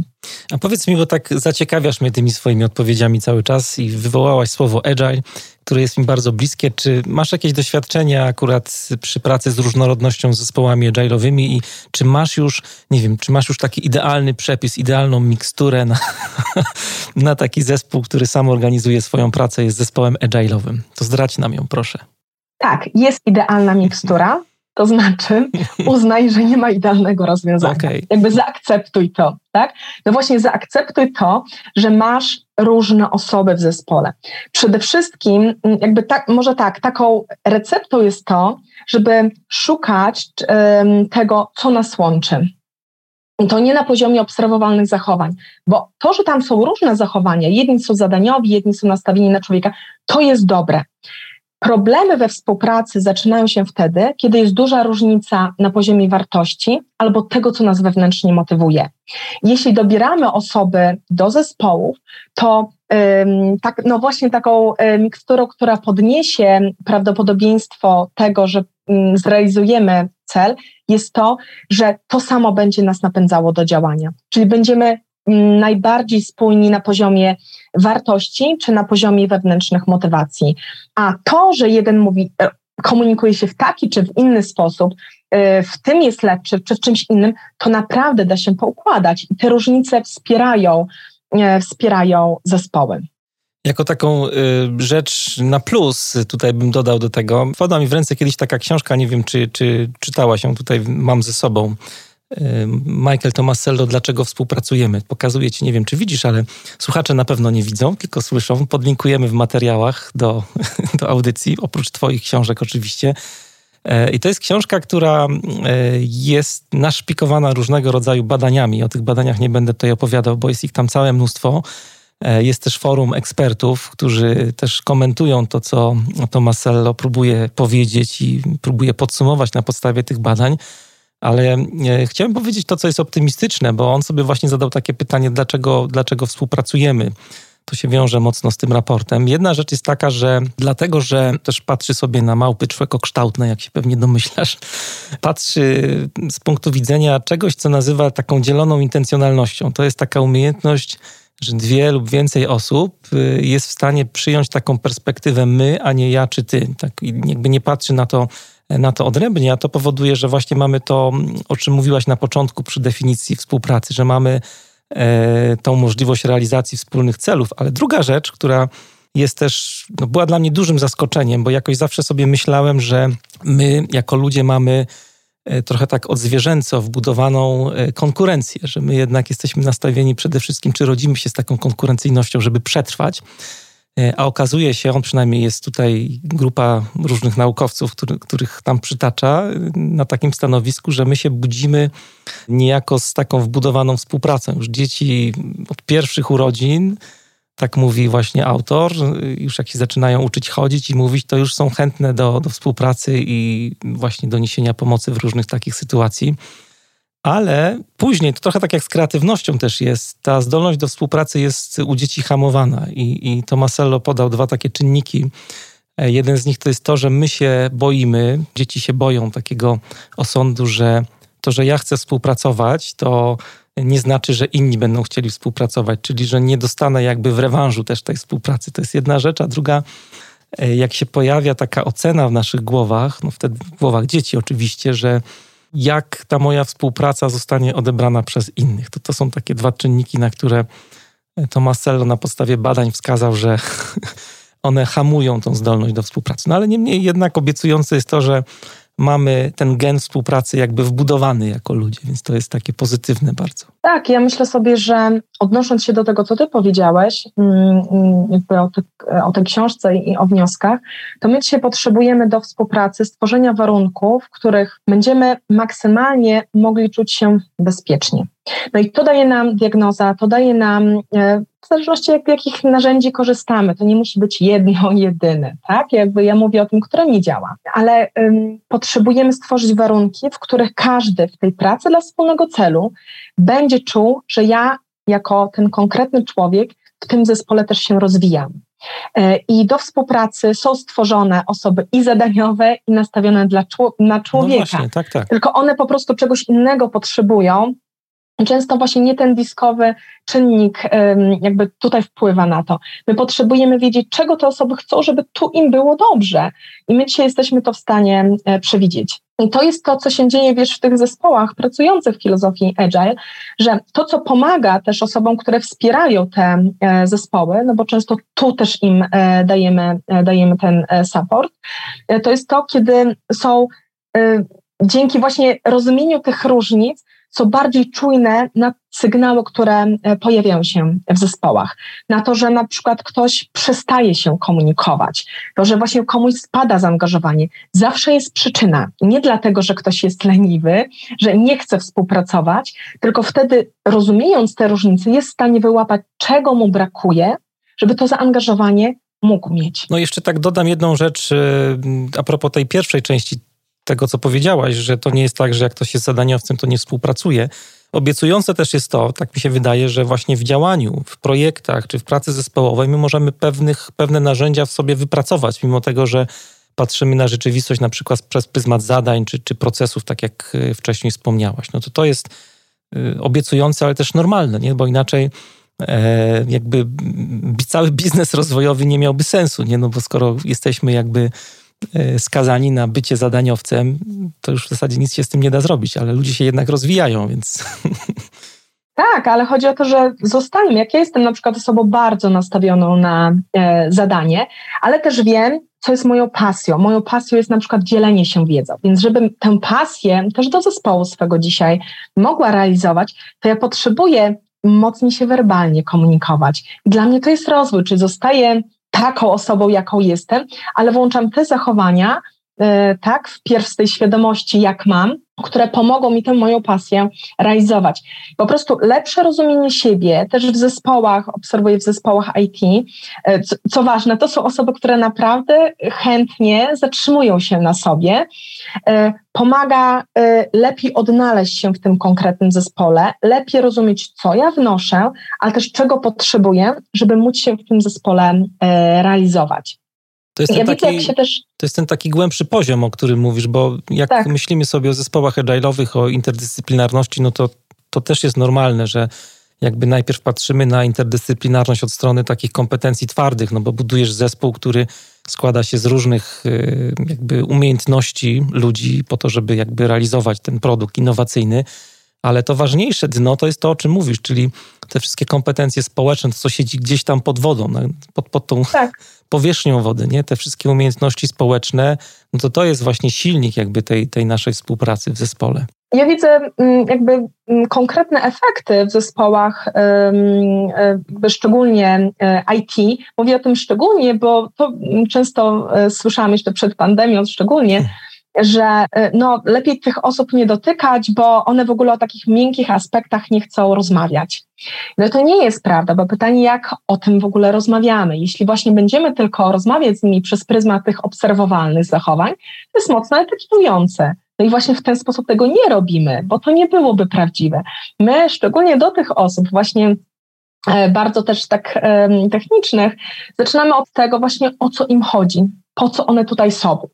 A powiedz mi, bo tak zaciekawiasz mnie tymi swoimi odpowiedziami cały czas i wywołałaś słowo agile, które jest mi bardzo bliskie. Czy masz jakieś doświadczenia akurat przy pracy z różnorodnością zespołami agile'owymi i czy masz już, nie wiem, czy masz już taki idealny przepis, idealną miksturę na, na taki zespół, który sam organizuje swoją pracę, jest zespołem agile'owym? To zdradź nam ją, proszę. Tak, jest idealna mikstura. To znaczy, uznaj, że nie ma idealnego rozwiązania. Okay. Jakby zaakceptuj to, tak? No właśnie, zaakceptuj to, że masz różne osoby w zespole. Przede wszystkim, mm, jakby tak, może tak, taką receptą jest to, żeby szukać um, tego, co nas łączy. I to nie na poziomie obserwowalnych zachowań, bo to, że tam są różne zachowania, jedni są zadaniowi, jedni są nastawieni na człowieka, to jest dobre. Problemy we współpracy zaczynają się wtedy, kiedy jest duża różnica na poziomie wartości albo tego, co nas wewnętrznie motywuje. Jeśli dobieramy osoby do zespołów, to tak, no właśnie taką miksturą, która podniesie prawdopodobieństwo tego, że zrealizujemy cel, jest to, że to samo będzie nas napędzało do działania. Czyli będziemy najbardziej spójni na poziomie wartości czy na poziomie wewnętrznych motywacji. A to, że jeden mówi, e, komunikuje się w taki czy w inny sposób, e, w tym jest lepszy, czy w czymś innym, to naprawdę da się poukładać. I te różnice wspierają, e, wspierają zespoły. Jako taką y, rzecz na plus tutaj bym dodał do tego. Wpadła mi w ręce kiedyś taka książka, nie wiem czy, czy czytała się tutaj, mam ze sobą. Michael Tomasello, dlaczego współpracujemy. Pokazuję ci, nie wiem czy widzisz, ale słuchacze na pewno nie widzą, tylko słyszą. Podlinkujemy w materiałach do, do audycji, oprócz twoich książek oczywiście. E, I to jest książka, która e, jest naszpikowana różnego rodzaju badaniami. O tych badaniach nie będę tutaj opowiadał, bo jest ich tam całe mnóstwo. E, jest też forum ekspertów, którzy też komentują to, co Tomasello próbuje powiedzieć i próbuje podsumować na podstawie tych badań. Ale e, chciałem powiedzieć to, co jest optymistyczne, bo on sobie właśnie zadał takie pytanie, dlaczego, dlaczego współpracujemy. To się wiąże mocno z tym raportem. Jedna rzecz jest taka, że dlatego, że też patrzy sobie na małpy człowiekokształtne, jak się pewnie domyślasz, patrzy z punktu widzenia czegoś, co nazywa taką dzieloną intencjonalnością. To jest taka umiejętność, że dwie lub więcej osób y, jest w stanie przyjąć taką perspektywę my, a nie ja czy ty. Tak jakby nie patrzy na to na to odrębnie, a to powoduje, że właśnie mamy to, o czym mówiłaś na początku przy definicji współpracy, że mamy e, tą możliwość realizacji wspólnych celów. Ale druga rzecz, która jest też, no była dla mnie dużym zaskoczeniem, bo jakoś zawsze sobie myślałem, że my jako ludzie mamy e, trochę tak odzwierzęco wbudowaną e, konkurencję, że my jednak jesteśmy nastawieni przede wszystkim, czy rodzimy się z taką konkurencyjnością, żeby przetrwać. E, a okazuje się, on przynajmniej jest tutaj grupa różnych naukowców, który, których tam przytacza, e, na takim stanowisku, że my się budzimy niejako z taką wbudowaną współpracą. Już dzieci od pierwszych urodzin, tak mówi właśnie autor, już jak się zaczynają uczyć chodzić i mówić, to już są chętne do, do współpracy i właśnie do niesienia pomocy w różnych takich sytuacji. Ale później, to trochę tak jak z kreatywnością też jest, ta zdolność do współpracy jest u dzieci hamowana. I, i Tomasello podał dwa takie czynniki. E, jeden z nich to jest to, że my się boimy, dzieci się boją takiego osądu, że to, że ja chcę współpracować, to nie znaczy, że inni będą chcieli współpracować, czyli że nie dostanę jakby w rewanżu też tej współpracy. To jest jedna rzecz, a druga, e, jak się pojawia taka ocena w naszych głowach, no wtedy w głowach dzieci oczywiście, że jak ta moja współpraca zostanie odebrana przez innych. To, to są takie dwa czynniki, na które Tomasello na podstawie badań wskazał, że one hamują tą zdolność do współpracy. No ale niemniej jednak obiecujące jest to, że mamy ten gen współpracy jakby wbudowany jako ludzie, więc to jest takie pozytywne bardzo. Tak, ja myślę sobie, że odnosząc się do tego, co ty powiedziałeś, mm, jakby o, te, o tej książce i o wnioskach, to my dzisiaj potrzebujemy do współpracy stworzenia warunków, w których będziemy maksymalnie mogli czuć się bezpiecznie. No i to daje nam diagnoza, to daje nam, e, w zależności jak, jakich narzędzi korzystamy, to nie musi być jedno, jedyne, tak? Jakby ja mówię o tym, które nie działa, ale um, potrzebujemy stworzyć warunki, w których każdy w tej pracy dla wspólnego celu będzie czuł, że ja jako ten konkretny człowiek w tym zespole też się rozwijam. E, I do współpracy są stworzone osoby i zadaniowe, i nastawione dla, na no człowieka. No właśnie, tak, tak. Tylko one po prostu czegoś innego potrzebują, Często właśnie nie ten diskowy czynnik jakby tutaj wpływa na to. My potrzebujemy wiedzieć, czego te osoby chcą, żeby tu im było dobrze. I my dzisiaj jesteśmy to w stanie e, przewidzieć. I to jest to, co się dzieje, wiesz, w tych zespołach pracujących w filozofii Agile, że to, co pomaga też osobom, które wspierają te e, zespoły, no bo często tu też im e, dajemy, dajemy ten support, to jest to, kiedy są dzięki właśnie rozumieniu tych różnic, są bardziej czujne na sygnały, które e, pojawiają się w zespołach. Na to, że na przykład ktoś przestaje się komunikować, to, że właśnie komuś spada zaangażowanie. Zawsze jest przyczyna. Nie dlatego, że ktoś jest leniwy, że nie chce współpracować, tylko wtedy rozumiejąc te różnice jest w stanie wyłapać, czego mu brakuje, żeby to zaangażowanie mógł mieć. No jeszcze tak dodam jedną rzecz a propos tej pierwszej części tego, co powiedziałaś, że to nie jest tak, że jak ktoś jest zadaniowcem, to nie współpracuje. Obiecujące też jest to, tak mi się wydaje, że właśnie w działaniu, w projektach czy w pracy zespołowej my możemy pewnych, pewne narzędzia w sobie wypracować, mimo tego, że patrzymy na rzeczywistość na przykład przez pryzmat zadań czy, czy procesów, tak jak e, wcześniej wspomniałaś. No to to jest e, obiecujące, ale też normalne, nie? bo inaczej e, jakby cały biznes rozwojowy nie miałby sensu, nie? No bo skoro jesteśmy jakby skazani na bycie zadaniowcem, to już w zasadzie nic się z tym nie da zrobić, ale ludzie się jednak rozwijają, więc. Tak, ale chodzi o to, że zostańmy. Jak ja jestem na przykład osobą bardzo nastawioną na e, zadanie, ale też wiem, co jest moją pasją. Moją pasją jest na przykład dzielenie się wiedzą. Więc żebym tę pasję też do zespołu swego dzisiaj mogła realizować, to ja potrzebuję mocniej się werbalnie komunikować. I dla mnie to jest rozwój, czy zostaję taką osobą, jaką jestem, ale włączam te zachowania, tak, wpierw z tej świadomości, jak mam, które pomogą mi tę moją pasję realizować. Po prostu lepsze rozumienie siebie, też w zespołach, obserwuję w zespołach IT. E, co, co, ważne, to są osoby, które naprawdę chętnie zatrzymują się na sobie. E, pomaga e, lepiej odnaleźć się w tym konkretnym zespole, lepiej rozumieć, co ja wnoszę, ale też czego potrzebuję, żeby móc się w tym zespole realizować. To jest, ja ten taki, też... to jest ten taki głębszy poziom, o którym mówisz, bo jak tak. myślimy sobie o zespołach agile'owych, o interdyscyplinarności, no to, to też jest normalne, że jakby najpierw patrzymy na interdyscyplinarność od strony takich kompetencji twardych, no bo budujesz zespół, który składa się z różnych y, jakby umiejętności ludzi po to, żeby jakby realizować ten produkt innowacyjny, ale to ważniejsze dno to jest to, o czym mówisz, czyli te wszystkie kompetencje społeczne, to co siedzi gdzieś tam pod wodą, pod, pod tą tak. Powierzchnią wody, nie? Te wszystkie umiejętności społeczne, no to to jest właśnie silnik jakby tej, tej naszej współpracy w zespole. Ja widzę mm, jakby mm, konkretne efekty w zespołach, szczególnie e, IT. Mówię o tym szczególnie, bo to mm, często e, słyszałam jeszcze przed pandemią, szczególnie że y, no, lepiej tych osób nie dotykać, bo one w ogóle o takich miękkich aspektach nie chcą rozmawiać. No to nie jest prawda, bo pytanie, jak o tym w ogóle rozmawiamy. Jeśli właśnie będziemy tylko rozmawiać z nimi przez pryzmat tych obserwowalnych zachowań, to jest mocno etykietorujące. No i właśnie w ten sposób tego nie robimy, bo to nie byłoby prawdziwe. My, szczególnie do tych osób, właśnie e, bardzo też tak technicznych, zaczynamy od tego właśnie, o co im chodzi, po co one tutaj są.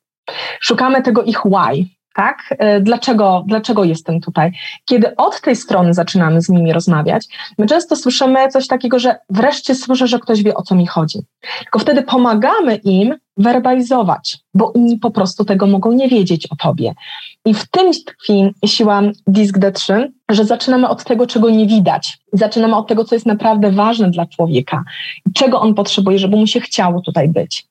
Szukamy tego ich why, tak? E, dlaczego, dlaczego jestem tutaj? Kiedy od tej strony zaczynamy z nimi rozmawiać, my często słyszymy coś takiego, że wreszcie słyszę, że ktoś wie, o co mi chodzi. Tylko wtedy pomagamy im werbalizować, bo inni po prostu tego mogą nie wiedzieć o tobie. I w tym tkwi siła Disk D3, że zaczynamy od tego, czego nie widać. Zaczynamy od tego, co jest naprawdę ważne dla człowieka, czego on potrzebuje, żeby mu się chciało tutaj być.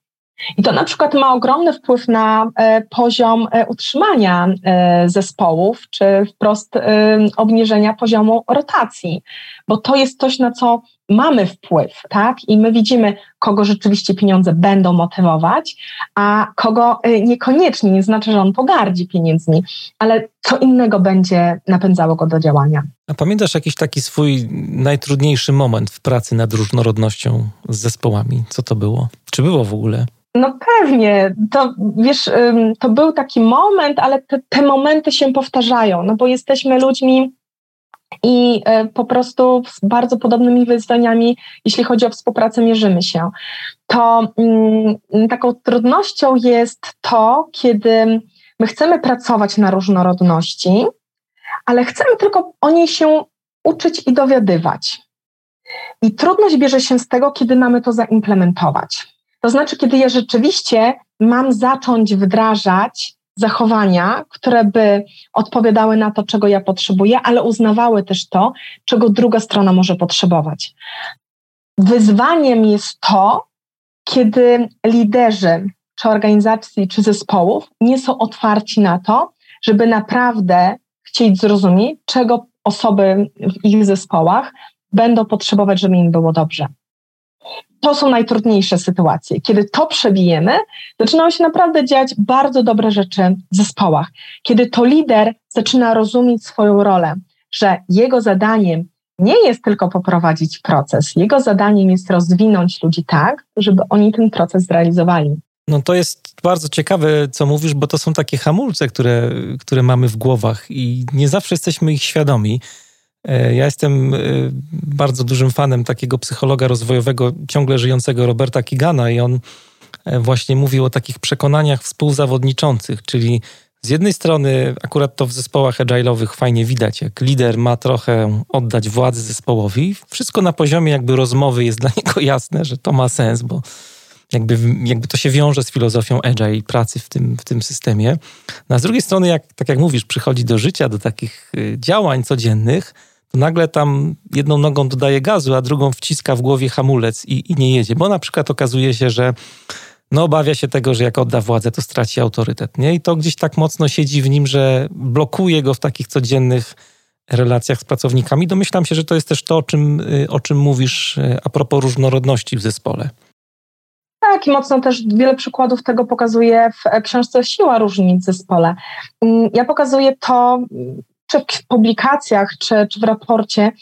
I to na przykład ma ogromny wpływ na e, poziom e, utrzymania e, zespołów, czy wprost obniżenia poziomu rotacji, bo to jest coś, na co mamy wpływ, tak? I my widzimy, kogo rzeczywiście pieniądze będą motywować, a kogo niekoniecznie, nie znaczy, że on pogardzi pieniędzmi, ale co innego będzie napędzało go do działania. A pamiętasz jakiś taki swój najtrudniejszy moment w pracy nad różnorodnością z zespołami? Co to było? Czy było w ogóle? No pewnie, to wiesz, to był taki moment, ale te, te momenty się powtarzają, no bo jesteśmy ludźmi i e, po prostu z bardzo podobnymi wyzwaniami, jeśli chodzi o współpracę, mierzymy się. To mm, taką trudnością jest to, kiedy my chcemy pracować na różnorodności, ale chcemy tylko o niej się uczyć i dowiadywać. I trudność bierze się z tego, kiedy mamy to zaimplementować. To znaczy, kiedy ja rzeczywiście mam zacząć wdrażać zachowania, które by odpowiadały na to, czego ja potrzebuję, ale uznawały też to, czego druga strona może potrzebować. Wyzwaniem jest to, kiedy liderzy czy organizacji, czy zespołów nie są otwarci na to, żeby naprawdę chcieć zrozumieć, czego osoby w ich zespołach będą potrzebować, żeby im było dobrze to są najtrudniejsze sytuacje. Kiedy to przebijemy, zaczynają się naprawdę dziać bardzo dobre rzeczy w zespołach. Kiedy to lider zaczyna rozumieć swoją rolę, że jego zadaniem nie jest tylko poprowadzić proces, jego zadaniem jest rozwinąć ludzi tak, żeby oni ten proces zrealizowali. No to jest bardzo ciekawe, co mówisz, bo to są takie hamulce, które, które mamy w głowach i nie zawsze jesteśmy ich świadomi. E, ja jestem e, bardzo dużym fanem takiego psychologa rozwojowego, ciągle żyjącego Roberta Kigana, i on e, właśnie mówił o takich przekonaniach współzawodniczących, czyli z jednej strony, akurat to w zespołach agile'owych fajnie widać, jak lider ma trochę oddać władzy zespołowi. Wszystko na poziomie jakby rozmowy jest dla niego jasne, że to ma sens, bo jakby, jakby to się wiąże z filozofią agile i pracy w tym, w tym systemie. No a z drugiej strony, jak, tak jak mówisz, przychodzi do życia, do takich y, działań codziennych, to nagle tam jedną nogą dodaje gazu, a drugą wciska w głowie hamulec i, i nie jedzie, bo na przykład okazuje się, że no obawia się tego, że jak odda władzę, to straci autorytet, nie? I to gdzieś tak mocno siedzi w nim, że blokuje go w takich codziennych relacjach z pracownikami. Domyślam się, że to jest też to, o czym, y, o czym mówisz y, a propos różnorodności w zespole. Tak, i mocno też wiele przykładów tego pokazuje w książce Siła różnic w zespole. Mm, ja pokazuję to czy w publikacjach, czy, czy w raporcie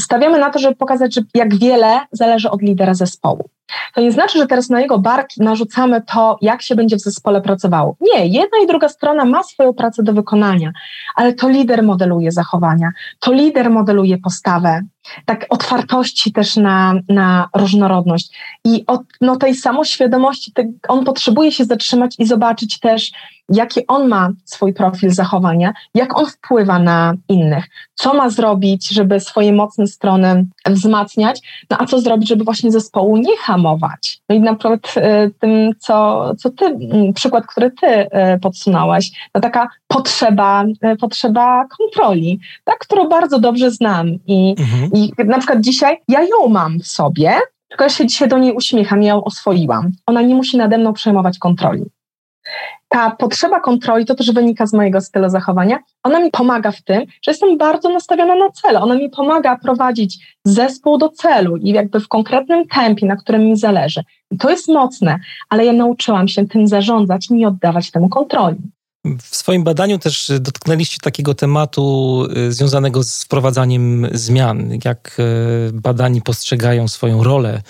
stawiamy na to, żeby pokazać, że jak wiele zależy od lidera zespołu. To nie znaczy, że teraz na jego barki narzucamy to, jak się będzie w zespole pracowało. Nie, jedna i druga strona ma swoją pracę do wykonania, ale to lider modeluje zachowania, to lider modeluje postawę, tak otwartości też na, na różnorodność. I od no, tej samoświadomości te, on potrzebuje się zatrzymać i zobaczyć też, jaki on ma swój profil zachowania, jak on wpływa na innych, co ma zrobić, żeby swoje mocne strony wzmacniać, no a co zrobić, żeby właśnie zespołu nie hamować. No i na przykład y, tym, co, co ty, przykład, który ty y, podsunąłeś, to taka potrzeba, y, potrzeba kontroli, tak, którą bardzo dobrze znam i, mhm. i na przykład dzisiaj ja ją mam w sobie, tylko ja się dzisiaj do niej uśmiecham, ja ją oswoiłam. Ona nie musi nade mną przejmować kontroli ta potrzeba kontroli, to też wynika z mojego stylu zachowania, ona mi pomaga w tym, że jestem bardzo nastawiona na cel. Ona mi pomaga prowadzić zespół do celu i jakby w konkretnym tempie, na którym mi zależy. I to jest mocne, ale ja nauczyłam się tym zarządzać, nie oddawać temu kontroli. W swoim badaniu też dotknęliście takiego tematu y, związanego z wprowadzaniem zmian, jak y, badani postrzegają swoją rolę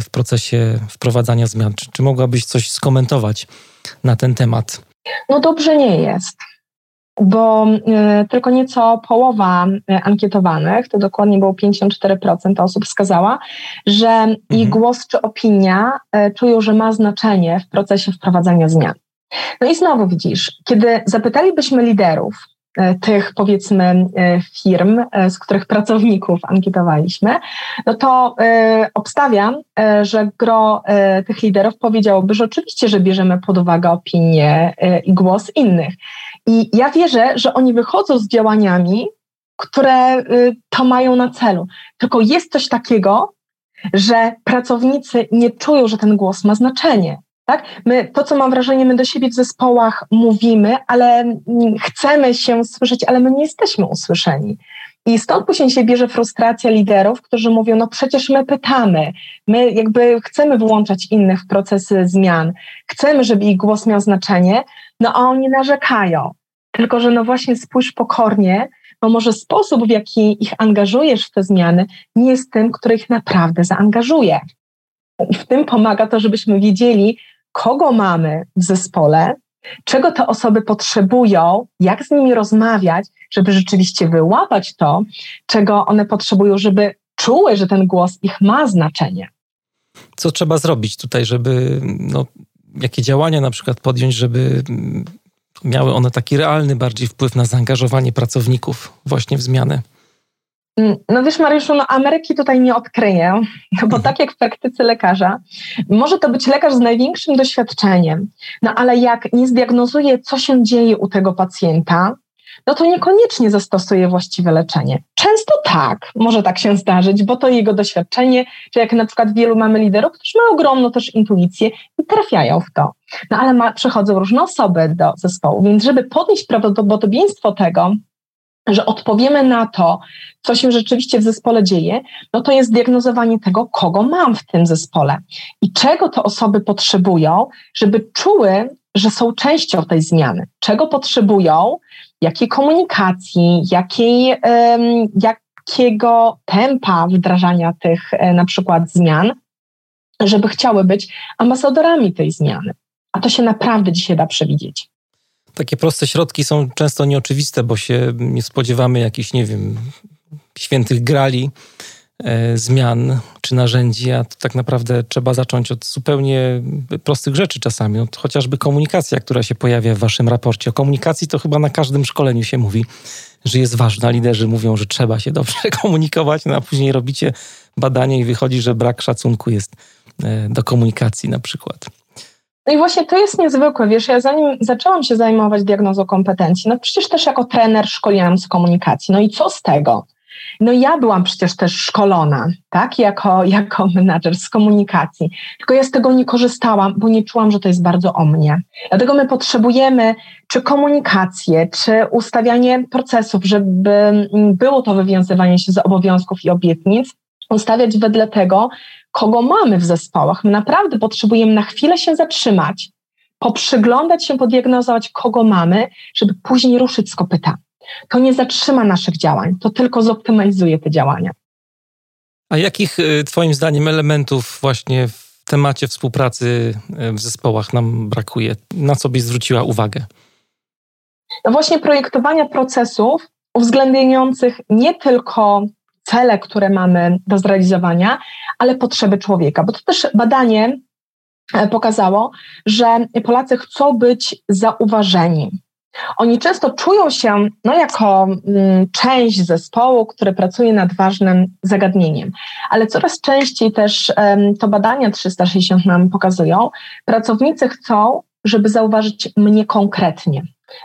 w procesie wprowadzania zmian. Czy, czy mogłabyś coś skomentować na ten temat? No dobrze nie jest bo y, tylko nieco połowa y, ankietowanych, to dokładnie było 54% osób wskazała, że mhm. ich głos czy opinia y, czują, że ma znaczenie w procesie wprowadzania zmian. No i znowu widzisz, kiedy zapytalibyśmy liderów, E, tych powiedzmy e, firm, e, z których pracowników ankietowaliśmy, no to obstawiam, że gro tych liderów powiedziałoby, że oczywiście, że bierzemy pod uwagę opinie i głos innych. I ja wierzę, że oni wychodzą z działaniami, które to mają na celu. Tylko jest coś takiego, że pracownicy nie czują, że ten głos ma znaczenie. Tak? My, to, co mam wrażenie, my do siebie w zespołach mówimy, ale chcemy się słyszeć, ale my nie jesteśmy usłyszeni. I stąd później się bierze frustracja liderów, którzy mówią, no przecież my pytamy, my jakby chcemy włączać innych w procesy zmian, chcemy, żeby ich głos miał znaczenie, no a oni narzekają. Tylko, że no właśnie spójrz pokornie, bo może sposób, w jaki ich angażujesz w te zmiany, nie jest tym, który ich naprawdę zaangażuje. I w tym pomaga to, żebyśmy wiedzieli, kogo mamy w zespole, czego te osoby potrzebują, jak z nimi rozmawiać, żeby rzeczywiście wyłapać to, czego one potrzebują, żeby czuły, że ten głos ich ma znaczenie. Co trzeba zrobić tutaj, żeby, no, jakie działania na przykład podjąć, żeby miały one taki realny bardziej wpływ na zaangażowanie pracowników właśnie w zmiany? Mm, no wiesz, Mariuszu, no Ameryki tutaj nie odkryję, bo tak jak w praktyce lekarza, może to być lekarz z największym doświadczeniem, no ale jak nie zdiagnozuje, co się dzieje u tego pacjenta, no to niekoniecznie zastosuje właściwe leczenie. Często tak, może tak się zdarzyć, bo to jego doświadczenie, czy jak na przykład wielu mamy liderów, którzy mają ogromną też intuicję i trafiają w to. No ale ma, przychodzą różne osoby do zespołu, więc żeby podnieść prawdopodobieństwo tego, że odpowiemy na to, co się rzeczywiście w zespole dzieje, no to jest diagnozowanie tego, kogo mam w tym zespole i czego te osoby potrzebują, żeby czuły, że są częścią tej zmiany. Czego potrzebują, jakiej komunikacji, jakiej, um, jakiego tempa wdrażania tych e, na przykład zmian, żeby chciały być ambasadorami tej zmiany. A to się naprawdę dzisiaj da przewidzieć. Takie proste środki są często nieoczywiste, bo się nie spodziewamy jakichś, nie wiem, świętych grali, e, zmian czy narzędzi, a tak naprawdę trzeba zacząć od zupełnie prostych rzeczy czasami. Od chociażby komunikacja, która się pojawia w waszym raporcie. O komunikacji to chyba na każdym szkoleniu się mówi, że jest ważna. Liderzy mówią, że trzeba się dobrze komunikować, no a później robicie badanie i wychodzi, że brak szacunku jest e, do komunikacji na przykład. No i właśnie to jest niezwykłe, wiesz, ja zanim zaczęłam się zajmować diagnozą kompetencji, no przecież też jako trener szkoliłam z komunikacji, no i co z tego? No ja byłam przecież też szkolona, tak, jako, jako menadżer z komunikacji, tylko ja z tego nie korzystałam, bo nie czułam, że to jest bardzo o mnie. Dlatego my potrzebujemy czy komunikację, czy ustawianie procesów, żeby było to wywiązywanie się z obowiązków i obietnic, ustawiać wedle tego, kogo mamy w zespołach. My naprawdę potrzebujemy na chwilę się zatrzymać, poprzyglądać się, podiagnozować, kogo mamy, żeby później ruszyć z kopyta. To nie zatrzyma naszych działań, to tylko zoptymalizuje te działania. A jakich y, Twoim zdaniem elementów właśnie w temacie współpracy y, w zespołach nam brakuje? Na co byś zwróciła uwagę? No właśnie projektowania procesów uwzględniających nie tylko cele, które mamy do zrealizowania, ale potrzeby człowieka. Bo to też badanie e, pokazało, że Polacy chcą być zauważeni. Oni często czują się no, jako mm, część zespołu, który pracuje nad ważnym zagadnieniem, ale coraz częściej też to badania 360 nam pokazują, pracownicy chcą, żeby zauważyć mnie konkretnie,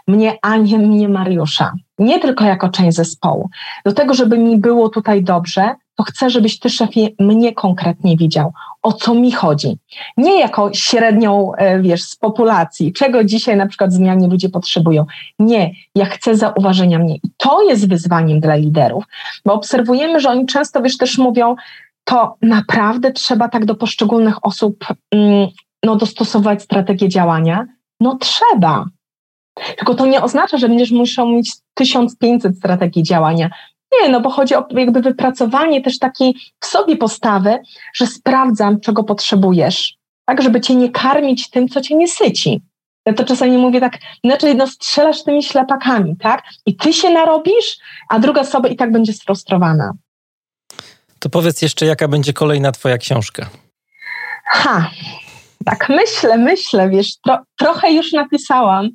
mnie, a nie mnie Mariusza nie tylko jako część zespołu. Do tego, żeby mi było tutaj dobrze, to chcę, żebyś ty, szefie, mnie konkretnie widział, o co mi chodzi. Nie jako średnią, e, wiesz, z populacji, czego dzisiaj na przykład zmianie ludzie potrzebują. Nie, ja chcę zauważenia mnie. I to jest wyzwaniem dla liderów, bo obserwujemy, że oni często, wiesz, też mówią, to naprawdę trzeba tak do poszczególnych osób mm, no, dostosować strategię działania. No trzeba, tylko to nie oznacza, że będziesz musiał mieć 1500 strategii działania. Nie, no bo chodzi o jakby wypracowanie też takiej w sobie postawy, że sprawdzam, czego potrzebujesz, tak, żeby cię nie karmić tym, co cię nie syci. Ja to czasami mówię tak, inaczej no strzelasz tymi ślepakami, tak? I ty się narobisz, a druga osoba i tak będzie sfrustrowana. To powiedz jeszcze, jaka będzie kolejna twoja książka? Ha, tak myślę, myślę, wiesz, tro, trochę już napisałam,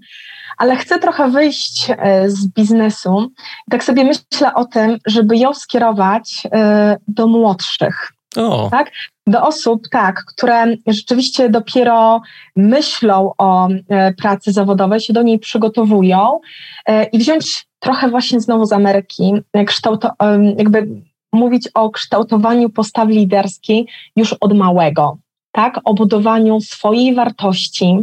ale chcę trochę wyjść e, z biznesu. I tak sobie myślę o tym, żeby ją skierować e, do młodszych. O. Tak? Do osób, tak, które rzeczywiście dopiero myślą o e, pracy zawodowej, się do niej przygotowują i wziąć trochę właśnie znowu z Ameryki, jakby mówić o kształtowaniu postawy liderskiej już od małego. Tak, o budowaniu swojej wartości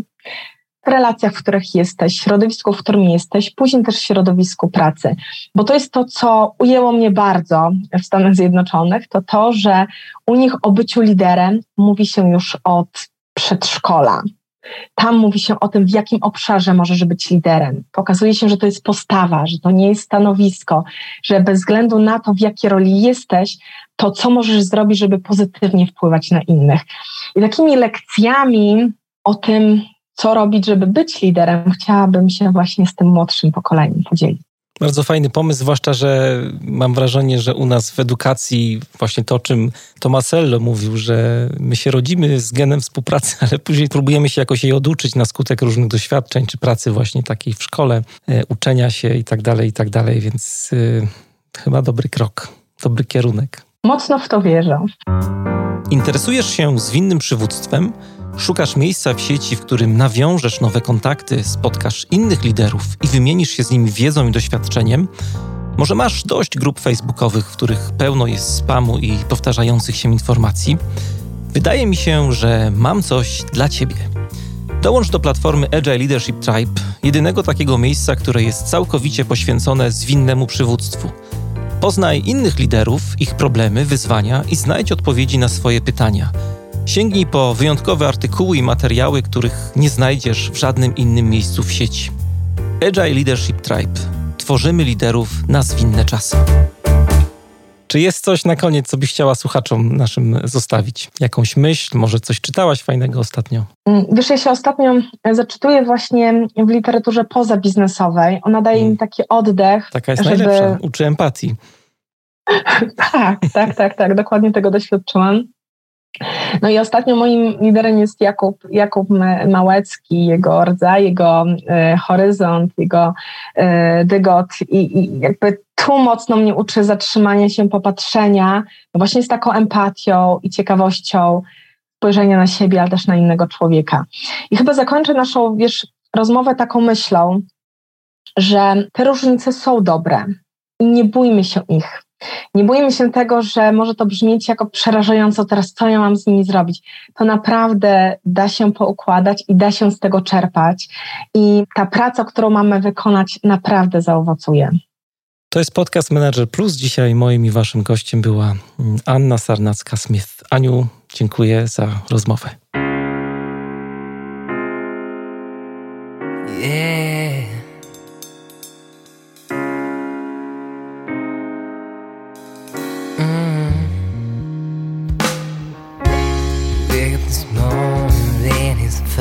w relacjach, w których jesteś, w środowisku, w którym jesteś, później też w środowisku pracy. Bo to jest to, co ujęło mnie bardzo w Stanach Zjednoczonych, to to, że u nich o byciu liderem mówi się już od przedszkola. Tam mówi się o tym, w jakim obszarze możesz być liderem. Pokazuje się, że to jest postawa, że to nie jest stanowisko, że bez względu na to, w jakiej roli jesteś, to co możesz zrobić, żeby pozytywnie wpływać na innych. I takimi lekcjami o tym, co robić, żeby być liderem, chciałabym się właśnie z tym młodszym pokoleniem podzielić. Bardzo fajny pomysł, zwłaszcza, że mam wrażenie, że u nas w edukacji właśnie to, o czym Tomasello mówił, że my się rodzimy z genem współpracy, ale później próbujemy się jakoś jej oduczyć na skutek różnych doświadczeń, czy pracy właśnie takiej w szkole, e, uczenia się i tak dalej, i tak dalej, więc y, chyba dobry krok, dobry kierunek. Mocno w to wierzę. Interesujesz się zwinnym przywództwem? Szukasz miejsca w sieci, w którym nawiążesz nowe kontakty, spotkasz innych liderów i wymienisz się z nimi wiedzą i doświadczeniem? Może masz dość grup facebookowych, w których pełno jest spamu i powtarzających się informacji? Wydaje mi się, że mam coś dla Ciebie. Dołącz do platformy Agile Leadership Tribe, jedynego takiego miejsca, które jest całkowicie poświęcone zwinnemu przywództwu. Poznaj innych liderów, ich problemy, wyzwania i znajdź odpowiedzi na swoje pytania – Sięgnij po wyjątkowe artykuły i materiały, których nie znajdziesz w żadnym innym miejscu w sieci. Agile Leadership Tribe. Tworzymy liderów na zwinne czasy. Czy jest coś na koniec, co byś chciała słuchaczom naszym zostawić? Jakąś myśl? Może coś czytałaś fajnego ostatnio? Mm, wiesz, ja się ostatnio zaczytuję właśnie w literaturze pozabiznesowej. Ona daje mm. mi taki oddech. Taka jest żeby... najlepsza. Uczy empatii. tak, tak, tak, tak. Dokładnie tego doświadczyłam. No i ostatnio moim liderem jest Jakub, Jakub Małecki, jego rdza, jego e, horyzont, jego e, dygot i, i jakby tu mocno mnie uczy zatrzymania się, popatrzenia, no właśnie z taką empatią i ciekawością spojrzenia na siebie, ale też na innego człowieka. I chyba zakończę naszą, wiesz, rozmowę taką myślą, że te różnice są dobre i nie bójmy się ich. Nie bójmy się tego, że może to brzmieć jako przerażająco, teraz co ja mam z nimi zrobić. To naprawdę da się poukładać i da się z tego czerpać. I ta praca, którą mamy wykonać, naprawdę zaowocuje. To jest podcast Manager Plus. Dzisiaj moim i waszym gościem była Anna Sarnacka-Smith. Aniu, dziękuję za rozmowę.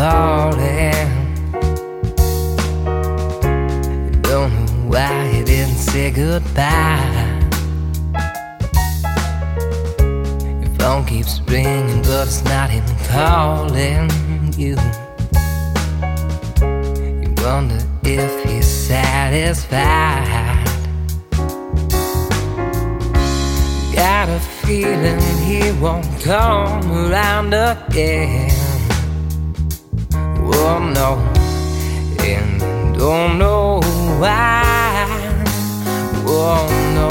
Falling. Don't know why you didn't say goodbye. Your phone keeps ringing, but it's not him calling you. You wonder if he's satisfied. Got a feeling he won't come around again. Oh no, and don't know why. Oh no,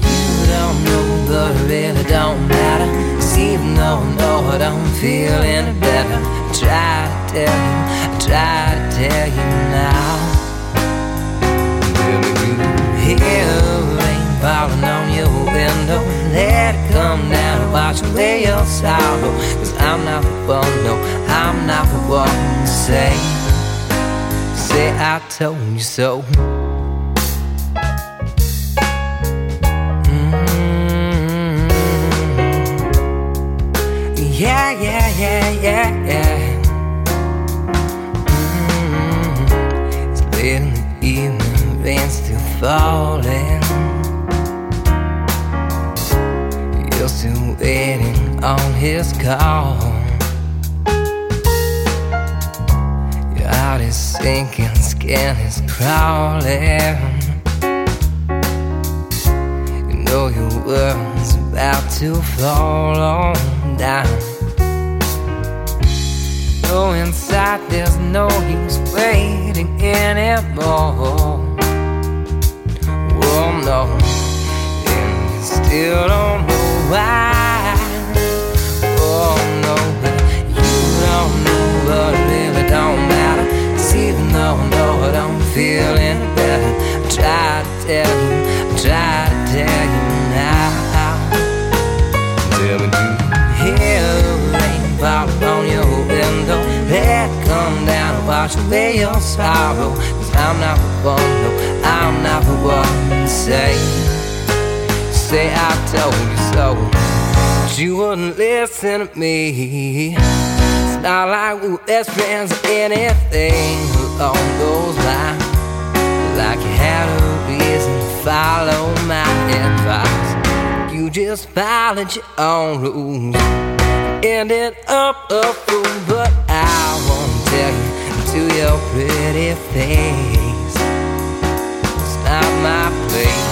you don't know, but it really don't matter. See, even though I know I don't feel any better, I try to tell you, I try to tell you now. Will you hear rain falling on your window? Let it come down and wash away your sorrow. I'm not the one, no. I'm not the one say, say I told you so. Mm-hmm. Yeah, yeah, yeah, yeah, yeah. Mm-hmm. It's late in the evening, rain's still falling. You're still waiting on his call. Your heart is sinking skin is crawling. You know your world's about to fall on down. No inside, there's no use waiting anymore. Oh no, and you still don't know why. Listen to me. It's not like we were best friends or anything along those lines. Like you had a reason to follow my advice. You just followed your own rules. Ended up a fool, but I won't tell you to your pretty face. It's not my place.